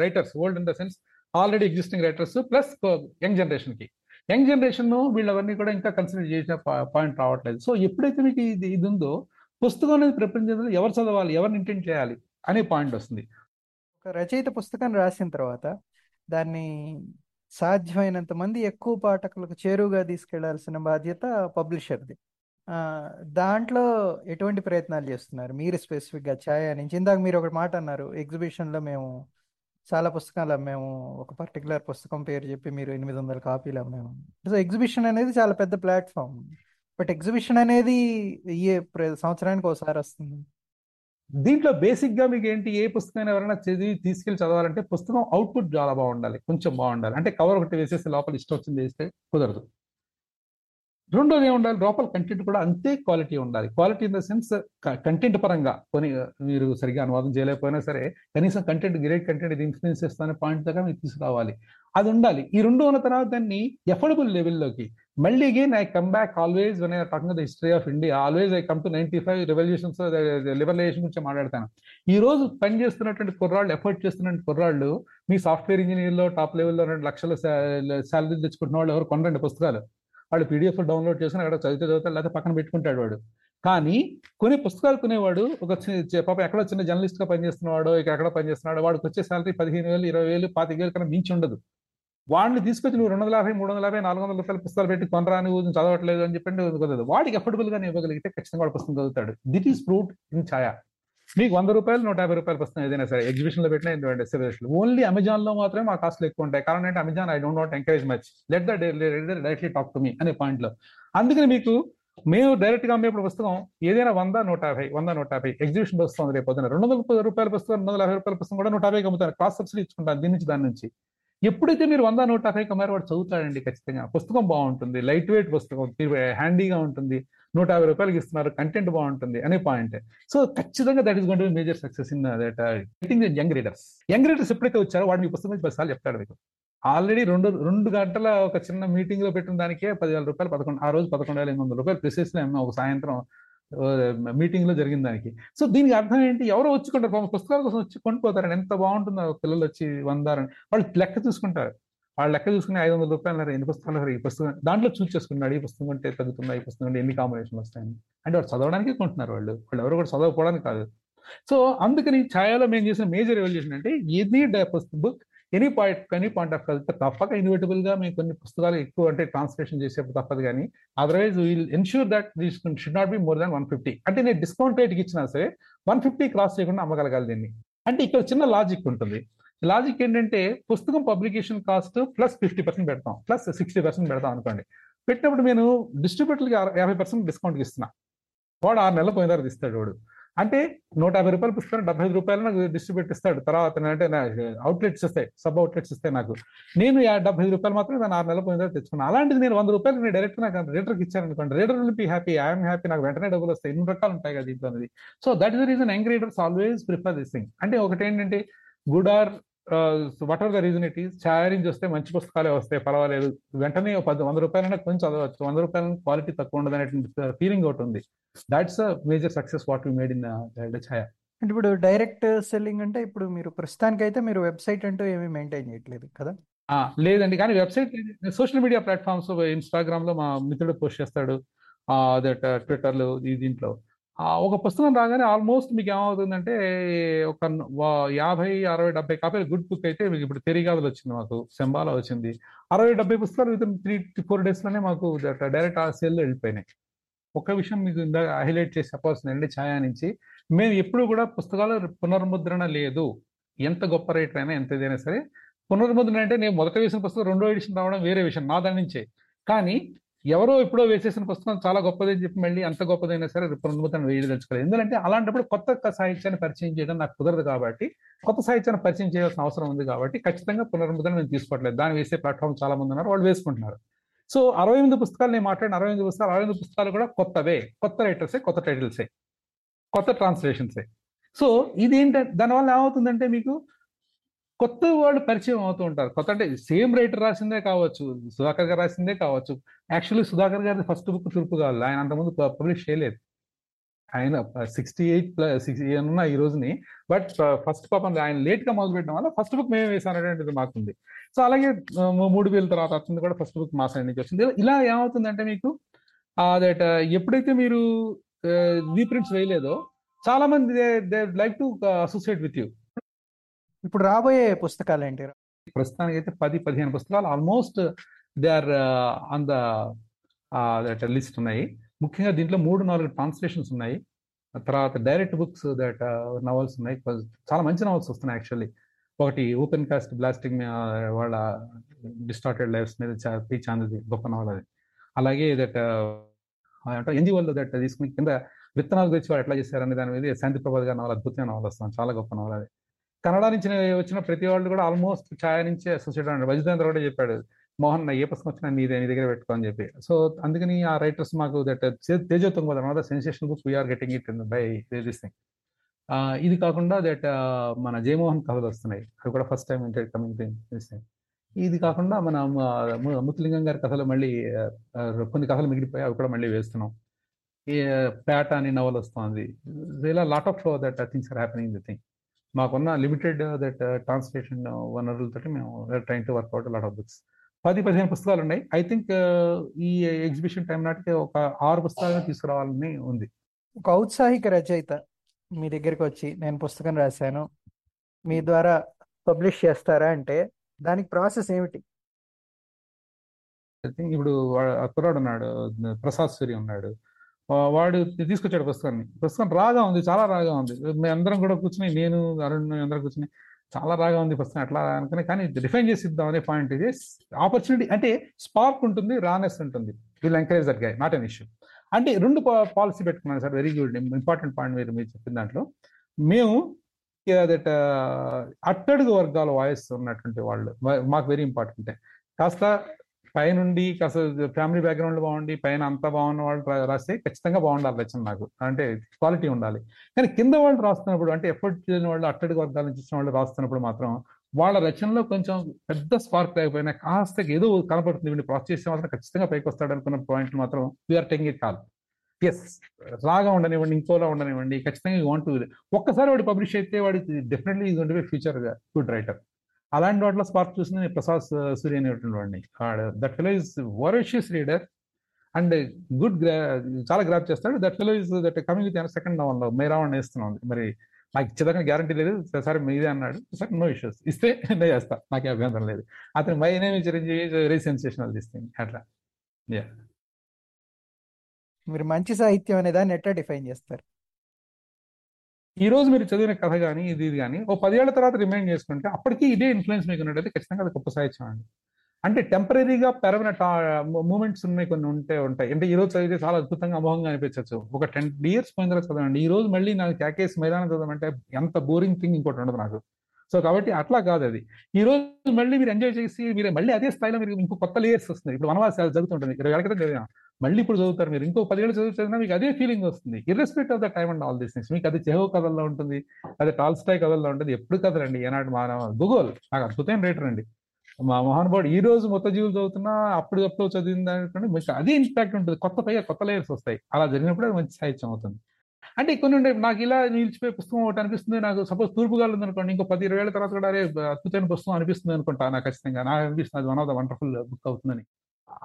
Speaker 3: writers old in the sense already existing writers plus young జనరేషన్కి. యంగ్ జనరేషన్ వీళ్ళవన్నీ కూడా ఇంకా కన్సిడర్ చేసిన పాయింట్ రావట్లేదు. సో ఎప్పుడైతే మీకు ఇది ఇది ఉందో పుస్తకం అనేది ప్రపంచంలో ఎవరు చదవాలి? ఎవరిని ఇంటెంట్ చేయాలి? అనే పాయింట్ వస్తుంది.
Speaker 1: ఒక రచయిత పుస్తకాన్ని రాసిన తర్వాత దాన్ని సాధ్యమైనంత మంది ఎక్కువ పాఠకులకు చేరువుగా తీసుకెళ్ళాల్సిన బాధ్యత పబ్లిషర్ది. దాంట్లో ఎటువంటి ప్రయత్నాలు చేస్తున్నారు? మీరు స్పెసిఫిక్గా ఛాయా నుంచి? ఇందాక మీరు ఒకటి మాట అన్నారు ఎగ్జిబిషన్లో మేము చాలా పుస్తకాలు అమ్మాము ఒక పర్టికులర్ పుస్తకం పేరు చెప్పి మీరు ఎనిమిది వందల కాపీలు అమ్మాము. సో ఎగ్జిబిషన్ అనేది చాలా పెద్ద ప్లాట్ఫామ్. బట్ ఎగ్జిబిషన్ అనేది ఏ సంవత్సరానికి ఒకసారి వస్తుంది.
Speaker 3: దీంట్లో బేసిక్గా మీకు ఏంటి ఏ పుస్తకం ఎవరైనా చదివి తీసుకెళ్ళి చదవాలంటే పుస్తకం అవుట్పుట్ చాలా బాగుండాలి. కొంచెం బాగుండాలి. అంటే కవర్ ఒకటి వేసేసి లోపల ఇష్టం వచ్చింది వేస్తే కుదరదు. రెండోది ఉండాలి లోపల కంటెంట్ కూడా అంతే క్వాలిటీ ఉండాలి. Quality in the sense content పరంగా కొని మీరు సరిగా అనువాదం చేయలేకపోయినా సరే కనీసం కంటెంట్ గ్రేట్ కంటెంట్ ఇది ఇన్ఫ్లుయెన్స్ చేస్తానే పాయింట్ దాకా మీరు తీసుకురావాలి. అది ఉండాలి. ఈ రెండు ఉన్న తర్వాత దాన్ని ఎఫోర్డబుల్ లెవెల్లోకి మళ్ళీ again I come back always one I talking the history of India always I come to ninety five revolutions liberalisation గురించి మాట్లాడతాను. ఈ రోజు పని చేస్తున్నటువంటి కుర్రాళ్ళు ఎఫర్ట్ చేస్తున్నటువంటి కుర్రాళ్ళు మీ సాఫ్ట్వేర్ ఇంజనీర్లో టాప్ లెవెల్లో రెండు లక్షల శాలరీ తెచ్చుకుంటున్న వాళ్ళు ఎవరు కొనరండి పుస్తకాలు? వాళ్ళు పీడిఎఫ్ డౌన్లోడ్ చేసుకుని అక్కడ చదివితే చదువుతాడు లేకపోతే పక్కన పెట్టుకుంటాడు వాడు. కానీ కొన్ని పుస్తకాలు కొనేవాడు ఒక పాప ఎక్కడ చిన్న జర్నలిస్ట్గా పనిచేస్తున్నవాడు ఇక ఎక్కడ పనిచేస్తున్నాడు వాడికి వచ్చే శాలరీ పదిహేను వేలు ఇరవై వేలు పాతిక వేలు కన్నా మించి ఉండదు. వాడిని తీసుకొచ్చి నువ్వు రెండు వందల యాభై మూడు వందల యాభై నాలుగు వందల రూపాయల పుస్తకాలు పెట్టి కొనరా నువ్వు చదవట్లేదు అని చెప్పండి కుదరదు వాడికి ఎఫర్డబుల్గా ఇవ్వగలిగితే ఖచ్చితంగా వాడు పుస్తకం చదువుతాడు. That is proved in Chaya మీకు వంద రూపాయలు నూట యాభై రూపాయలు పుస్తకం ఏదైనా సరే ఎగ్జిబిషన్లో పెట్టిన ఎగ్జిబిషన్ ఓన్లీ అమెజాన్లో మాత్రమే మా కాస్ట్లు ఎక్కువ ఉంటాయి. కారణం ఏంటంటే Amazon I don't not encourage much let the directly talk to me అనే పాయింట్లో. అందుకని మీకు మేము డైరెక్ట్గా అమ్మేప్పుడు పుస్తకం ఏదైనా వంద నూట యాభై వంద నూట యాభై ఎగ్జిబిషన్ వస్తుంది రేపు పొద్దున. రెండు వందల రూపాయల పుస్తకం రెండు వందల యాభై రూపాయల పుస్తకం కూడా నూట యాభైకి అమ్ముతాను క్లాస్ సబ్సిడీ ఇచ్చుకుంటాను దీని నుంచి దాని నుంచి. ఎప్పుడైతే మీరు వంద నూట యాభై కమ్మారో వాడు చదువుతాడండి ఖచ్చితంగా. పుస్తకం బాగుంటుంది లైట్ వెయిట్ పుస్తకం హ్యాండీగా ఉంటుంది. నూట యాభై రూపాయలకి ఇస్తున్నారు కంటెంట్ బాగుంటుంది అనే పాయింట్ సో ఖచ్చితంగా that is gone to major success in that getting young readers young readers ఎప్పుడైతే వచ్చారో వాడు మీ పుస్తకం నుంచి పదిసార్లు చెప్తాడు మీకు. ఆల్రెడీ రెండు రెండు గంటల ఒక చిన్న మీటింగ్లో పెట్టిన దానికే పదివేల రూపాయలు పదకొండు ఆ రోజు పదకొండు వేల ఎనిమిది వందల రూపాయలు ప్రిసెస్ ఒక సాయంత్రం మీటింగ్లో జరిగిన దానికి. సో దీనికి అర్థం ఏంటి? ఎవరో వచ్చుకుంటారు పుస్తకాల కోసం వచ్చి కొనుక్కోతారని ఎంత బాగుంటుందో పిల్లలు వచ్చి వందారని వాళ్ళు లెక్క చూసుకుంటారు. వాళ్ళు లెక్క చూసుకుని ఐదు వందల రూపాయలు ఎన్ని పుస్తకాలు ఈ పుస్తకం దాంట్లో చూస్ చేసుకున్నాడు ఈ పుస్తకం అంటే తగ్గుతుందా? ఈ పుస్తకం అంటే ఎన్ని కాంబినేషన్లు వస్తాయని. అంటే వాళ్ళు చదవడానికి కొంటున్నారు వాళ్ళు. వాళ్ళు ఎవరు కూడా చదవకపోవడానికి కాదు. సో అందుకని ఛాయాలో మేము చేసిన మేజర్ రెవల్యూషన్ అంటే any book any point any point of తప్పక ఇన్విటబుల్గా మేము కొన్ని పుస్తకాలు ఎక్కువ అంటే ట్రాన్స్లేషన్ చేసేప్పుడు తప్పదు కానీ otherwise will ensure that these should not be more than one fifty అంటే నేను డిస్కౌంట్ రేట్కి ఇచ్చినా సరే వన్ ఫిఫ్టీ క్రాస్ చేయకుండా అమ్మగలగాలి దీన్ని. అంటే ఇక్కడ చిన్న లాజిక్ ఉంటుంది. లాజిక్ ఏంటంటే పుస్తకం publication cost plus fifty percent పెడతాం ప్లస్ సిక్స్టీ పర్సెంట్ పెడతాం అనుకోండి. పెట్టినప్పుడు నేను డిస్ట్రిబ్యూటర్కి యాభై పర్సెంట్ డిస్కౌంట్ ఇస్తున్నా. వాడు ఆరు నెలల పోయిన తర్వాత ఇస్తాడు వాడు. అంటే నూట యాభై రూపాయలు పుస్తకం డెబ్బై ఐదు రూపాయలు నాకు డిస్ట్రిబ్యూట్ ఇస్తాడు. తర్వాత అంటే అవుట్లెట్స్ ఇస్తాయి సబ్ అవుట్లెట్స్ ఇస్తాయి నాకు. నేను డెబ్బై ఐదు రూపాయలు మాత్రం దాన్ని ఆరు నెలల పోయిన తర్వాత తెచ్చుకున్నాను అలాంటిది నేను వంద రూపాయలు నేను డైరెక్ట్ నాకు రీడర్కి ఇచ్చాను అనుకోండి. Reader will be happy I'm happy నాకు వెంటనే డబ్బులు వస్తాయి. ఎన్ని రకాలు ఉంటాయి కదా దీంట్లో అనేది. So that is the reason young readers always prefer this thing అంటే ఒకటి ఏంటంటే good or what are the reason it is Chaaya నుంచి వస్తే మంచి పుస్తకాలే వస్తాయి పర్వాలేదు. వెంటనే పది వంద రూపాయలైనా కొంచెం చదవచ్చు. వంద రూపాయల క్వాలిటీ తక్కువ ఉండదు అనేటువంటి ఫీలింగ్ ఒకటి ఉంది. That's a major success what we made in Chaaya
Speaker 1: అంటే ఇప్పుడు డైరెక్ట్ సెల్లింగ్ అంటే ఇప్పుడు మీరు ప్రస్తుతానికైతే మీరు వెబ్సైట్ అంటూ ఏమీ మెయింటైన్ చేయట్లేదు కదా?
Speaker 3: లేదండి. కానీ వెబ్సైట్ సోషల్ మీడియా ప్లాట్ఫామ్స్ ఇన్స్టాగ్రామ్లో మా మిత్రుడు పోస్ట్ చేస్తాడు. దట్ ట్విట్టర్లో ఈ దీంట్లో. ఒక పుస్తకం రాగానే ఆల్మోస్ట్ మీకు ఏమవుతుందంటే ఒక యాభై అరవై డెబ్బై కాపీలు గుడ్ బుక్ అయితే మీకు ఇప్పుడు తెరిగాదులు వచ్చింది మాకు సెంబాల వచ్చింది. అరవై డెబ్బై పుస్తకాలు విత్ త్రీ ఫోర్ డేస్లోనే మాకు డైరెక్ట్ ఆ సేల్లో వెళ్ళిపోయినాయి. ఒక విషయం మీకు ఇందాక హైలైట్ చేసి చెప్పాల్సింది అండి ఛాయా నుంచి. మేము ఎప్పుడు కూడా పుస్తకాలు పునర్ముద్రణ లేదు. ఎంత గొప్ప రేట్ అయినా ఎంత ఏదైనా సరే పునర్ముద్రణ అంటే నేను మొదట వేసిన పుస్తకం రెండో ఎడిషన్ రావడం వేరే విషయం నా దాని నుంచే. కానీ ఎవరో ఎప్పుడో వేసేసిన పుస్తకం చాలా గొప్పది అని చెప్పి మళ్ళీ అంత గొప్పదైనా సరే పునర్ముద్రణ వేయదలుచుకోలేదు ఎందుకంటే అలాంటప్పుడు కొత్త సాహిత్యాన్ని పరిచయం చేయడం నాకు కుదరదు కాబట్టి కొత్త సాహిత్యాన్ని పరిచయం చేయాల్సిన అవసరం ఉంది కాబట్టి ఖచ్చితంగా పునర్ముద్రణ మేము తీసుకోవట్లేదు. దాన్ని వేసే ప్లాట్ఫామ్ చాలా మంది ఉన్నారు వాళ్ళు వేసుకుంటున్నారు. సో అరవై ఎనిమిది పుస్తకాలు నేను మాట్లాడిన అరవై ఎనిమిది పుస్తకాలు అరవై ఎనిమిది పుస్తకాలు కూడా కొత్తవే. కొత్త రైటర్సే కొత్త టైటిల్సే కొత్త ట్రాన్స్లేషన్సే సో ఇది ఏంటంటే దానివల్ల ఏమవుతుందంటే మీకు కొత్త వాళ్ళు పరిచయం అవుతూ ఉంటారు. కొత్త అంటే సేమ్ రైటర్ రాసిందే కావచ్చు సుధాకర్ గారు రాసిందే కావచ్చు. యాక్చువల్లీ సుధాకర్ గారి ఫస్ట్ బుక్ తూర్పు కావాలి ఆయన అంతకుముందు పబ్లిష్ చేయలేదు. ఆయన సిక్స్టీ ఎయిట్ ప్లస్ సిక్స్ ఉన్న ఈ రోజుని. బట్ ఫస్ట్ పాపం ఆయన లేట్గా మొదలు పెట్టడం వల్ల ఫస్ట్ బుక్ మేమే వేసానటువంటిది మాకుంది. సో అలాగే మూడు వేల తర్వాత వచ్చింది కూడా ఫస్ట్ బుక్ మా సైడ్ నుంచి వచ్చింది. ఇలా ఏమవుతుందంటే మీకు దట్ ఎప్పుడైతే మీరు రీప్రింట్స్ వేయలేదో చాలా మంది they like to associate with you.
Speaker 1: ఇప్పుడు రాబోయే పుస్తకాలు ఏంటి
Speaker 3: ప్రస్తుతానికి అయితే పది పదిహేను పుస్తకాలు almost they are on the list ఉన్నాయి. ముఖ్యంగా దీంట్లో మూడు నాలుగు ట్రాన్స్లేషన్స్ ఉన్నాయి. తర్వాత డైరెక్ట్ బుక్స్ దట్ నవల్స్ ఉన్నాయి. చాలా మంచి నవల్స్ వస్తున్నాయి యాక్చువల్లీ. ఒకటి ఓపెన్ కాస్ట్ బ్లాస్టింగ్ వాళ్ళ డిస్టార్టెడ్ లైఫ్స్ మీద పీ చాందది గొప్ప నవల్ అది. అలాగే దట్ అంటే ఎన్జిఓల్లో దట్ తీసుకుని కింద విత్తనాలు తెచ్చి వాళ్ళు ఎట్లా చేశారనే దాని మీద శాంతి ప్రభాత్ గారి నవల అద్భుతమైన నవల వస్తాం చాలా గొప్ప నవల అది. కన్నడ నుంచి వచ్చిన ప్రతి వాళ్ళు కూడా ఆల్మోస్ట్ ఛాయ నుంచి అసోసియేట్ అన్నాడు వజితేంద్ర కూడా చెప్పాడు మోహన్ నా ఏ పుస్తకం వచ్చినా నీ నీ దగ్గర పెట్టుకో అని చెప్పి. సో అందుకని ఆ రైటర్స్ మాకు దట్ తేజోత్తం కదా sensation books we're getting it by this thing ఇది కాకుండా దట్ uh, మన జయమోహన్ కథలు వస్తున్నాయి. అవి కూడా first time inter coming this thing ఇది కాకుండా మన ముత్లింగం ముత్తులింగం గారి కథలు మళ్ళీ కొన్ని కథలు మిగిలిపోయి అవి కూడా మళ్ళీ వేస్తున్నాం. ఈ పేట అని నవల్ వస్తుంది. ఇలా lot of that things are happening the thing మాకున్న లిమిటెడ్ దట్ ట్రాన్స్లేషన్ వనరులతో మేము train to work out lot of books పది పదిహేను పుస్తకాలు ఉన్నాయి. ఐ థింక్ ఈ ఎగ్జిబిషన్ టైం నాటికి ఒక ఆరు పుస్తకాలను తీసుకురావాలని ఉంది.
Speaker 1: ఒక ఔత్సాహిక రచయిత మీ దగ్గరికి వచ్చి నేను పుస్తకం రాశాను. మీ ద్వారా పబ్లిష్ చేస్తారా అంటే దానికి ప్రాసెస్ ఏమిటి?
Speaker 3: ఐ థింక్ ఇప్పుడు కుర్రాడు ఉన్నాడు ప్రసాద్ సూరి ఉన్నాడు. వాడు తీసుకొచ్చాడు పుస్తకాన్ని పుస్తకం రాగా ఉంది చాలా రాగా ఉంది. మేము అందరం కూడా కూర్చుని నేను అరుణ్ అందరం కూర్చుని చాలా రాగా ఉంది పుస్తకం ఎట్లా అనుకుని కానీ డిఫైన్ చేసి ఇద్దాం అనే పాయింట్ ఇది. ఆపర్చునిటీ అంటే స్పార్క్ ఉంటుంది రానెస్ ఉంటుంది. Will encourage that guy not an issue అంటే రెండు పాలసీ పెట్టుకున్నాను sir very good important point మీరు మీరు చెప్పిన దాంట్లో. మేము దట్ అట్టడుగు వర్గాల వాయిస్ ఉన్నటువంటి వాళ్ళు మాకు వెరీ ఇంపార్టెంట్ కాస్త పైనుండి కాస్త ఫ్యామిలీ బ్యాక్గ్రౌండ్ బాగుండి పైన అంతా బాగున్న వాళ్ళు రాస్తే ఖచ్చితంగా బాగుండాలి రచన నాకు. అంటే క్వాలిటీ ఉండాలి. కానీ కింద వాళ్ళు రాస్తున్నప్పుడు అంటే ఎఫర్ట్ చేయని వాళ్ళు అట్టడి వర్గాల నుంచి వాళ్ళు రాస్తున్నప్పుడు మాత్రం వాళ్ళ రచనలో కొంచెం పెద్ద స్పార్క్ లేకపోయినా కాస్త ఏదో కనపడుతుంది. వీడిని ప్రాసెస్ చేస్తే మాత్రం ఖచ్చితంగా పైకి వస్తాడు అనుకున్న పాయింట్ మాత్రం వీఆర్ టెంగ్ ఇట్ కాల్ ఎస్ రాగా ఉండనివ్వండి ఇంకోలా ఉండనివ్వండి ఖచ్చితంగా వాంట్ ఒక్కసారి వాడు పబ్లిష్ అయితే వాడి డెఫినెట్లీ ఈజ్ ఉండే ఫ్యూచర్ గుడ్ రైటర్ అలాంటి వాటిలో స్పార్క్ చూసింది నేను ప్రసాద్ సూర్య అనేటువంటి వాడిని. That fellow is voracious reader and good గ్రా చాలా గ్రాప్ చేస్తాడు. That fellow is that coming with second నవల్లో మేరావణ్ వేస్తున్నాం. మరి నాకు ఇచ్చేదాకా గ్యారంటీ లేదు. సరే మీదే అన్నాడు. Sir no issues. ఇస్తే నేను చేస్తా. నాకే అభ్యంతరం లేదు. అతను my name Chiranjeevi very sensational this thing అట్లా. యా
Speaker 1: మీరు మంచి సాహిత్యం అనే దాన్ని ఎట్లా డిఫైన్ చేస్తారు?
Speaker 3: ఈ రోజు మీరు చదివిన కథ కానీ ఇది ఇది కానీ ఓ పదేళ్ళ తర్వాత రిమైండ్ చేసుకుంటే అప్పటికి ఇదే ఇన్ఫ్లుయెన్స్ మీకు ఉన్నట్టయితే ఖచ్చితంగా అది గొప్ప సాహిత్యం అంటే టెంపరీగా పెరగిన మూమెంట్స్ ఉన్నాయి కొన్ని ఉంటే ఉంటాయి. అంటే ఈ రోజు చదివితే చాలా అద్భుతంగా అమోహంగా అనిపించవచ్చు ఒక టెన్ ఇయర్స్ పోయిన తర్వాత చదవండి. ఈ రోజు మళ్ళీ నాకు క్యాకేస్ మైదానం చదవమంటే ఎంత బోరింగ్ థింగ్ ఇంకోటి ఉండదు నాకు. సో కాబట్టి అట్లా కాదు అది. ఈ రోజు మళ్ళీ మీరు ఎంజాయ్ చేసి మీరు మళ్ళీ అదే స్థాయిలో మీరు ఇంకో కొత్త లేయర్స్ వస్తుంది ఇప్పుడు వనవాసాలు జరుగుతుంటుంది ఇరవై ఏళ్ళ క్రితం చదివాం మళ్ళీ ఇప్పుడు చదువుతారు మీరు. ఇంకో పదివేలు చదువు చదివినా మీకు అదే ఫీలింగ్ వస్తుంది. Irrespective of the time and all this things మీకు అది చెహో కథల్లో ఉంటుంది అది టాల్స్టాయ్ కథల్లో ఉంటుంది. ఎప్పుడు కథలండి ఏనాడు మానవ భూగోల్ నాకు అద్భుతమైన రైటర్ అండి మా మోహన్ బాబు ఈ రోజు మొత్తం జీవులు చదువుతున్నా అప్పుడు అప్పుడు చదివిన దానికంటే మీకు అదే ఇంపాక్ట్ ఉంటుంది. కొత్త పైగా కొత్త లేయర్స్ వస్తాయి. అలా జరిగినప్పుడు అది మంచి సాహిత్యం అవుతుంది. అంటే కొన్ని ఉండే నాకు ఇలా నిలిచిపోయే పుస్తకం ఒకటి అనిపిస్తుంది. నాకు సపోజ్ తూర్పుగాలు ఉంది అనుకోండి ఇంకో పది ఇరవై ఏళ్ళ తర్వాత కూడా అరే అద్భుతమైన పుస్తకం అనిపిస్తుంది అనుకుంటా. నాకు ఖచ్చితంగా. నాకు అనిపిస్తుంది. అది one of the wonderful book అవుతుందని.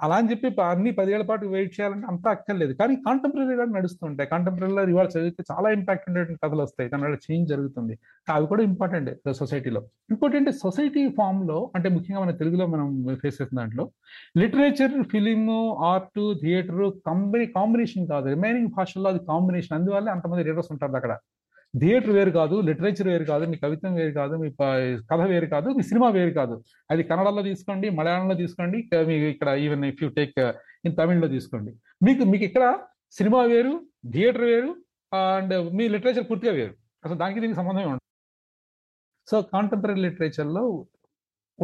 Speaker 3: అలా అని చెప్పి అన్ని పదేళ్ళ పాటు వెయిట్ చేయాలంటే అంత అక్కర్లేదు. కానీ కాంటెంపరీగా నడుస్తుంటాయి కాంటెంపరీలో ఇవాళ చదివితే చాలా ఇంపాక్ట్ ఉండేటువంటి కథలు వస్తాయి. దానివల్ల చేంజ్ జరుగుతుంది. అవి కూడా ఇంపార్టెంట్ సొసైటీలో ఇంకోటి అంటే సొసైటీ ఫామ్లో అంటే ముఖ్యంగా మన తెలుగులో మనం ఫేస్ చేసిన దాంట్లో literature film art theatre combine combination కాదు. రిమైనింగ్ భాషల్లో అది కాంబినేషన్ అందువల్ల అంతమంది రీడర్స్ ఉంటారు అక్కడ. థియేటర్ వేరు కాదు లిటరేచర్ వేరు కాదు మీ కవిత్వం వేరు కాదు మీ కథ వేరు కాదు మీ సినిమా వేరు కాదు. అది కన్నడలో తీసుకోండి మలయాళంలో తీసుకోండి మీ ఇక్కడ even if you take in తమిళ్ళో తీసుకోండి. మీకు మీకు ఇక్కడ సినిమా వేరు థియేటర్ వేరు అండ్ మీ లిటరేచర్ పూర్తిగా వేరు. అసలు దానికి దీనికి సంబంధమే ఉండదు. సో కాంటెంపరీ లిటరేచర్లో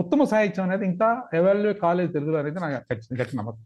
Speaker 3: ఉత్తమ సాహిత్యం అనేది ఇంకా ఎవాల్యూ కాలేదు తెలుగులో అనేది నాకు గట్టి నమ్మకం.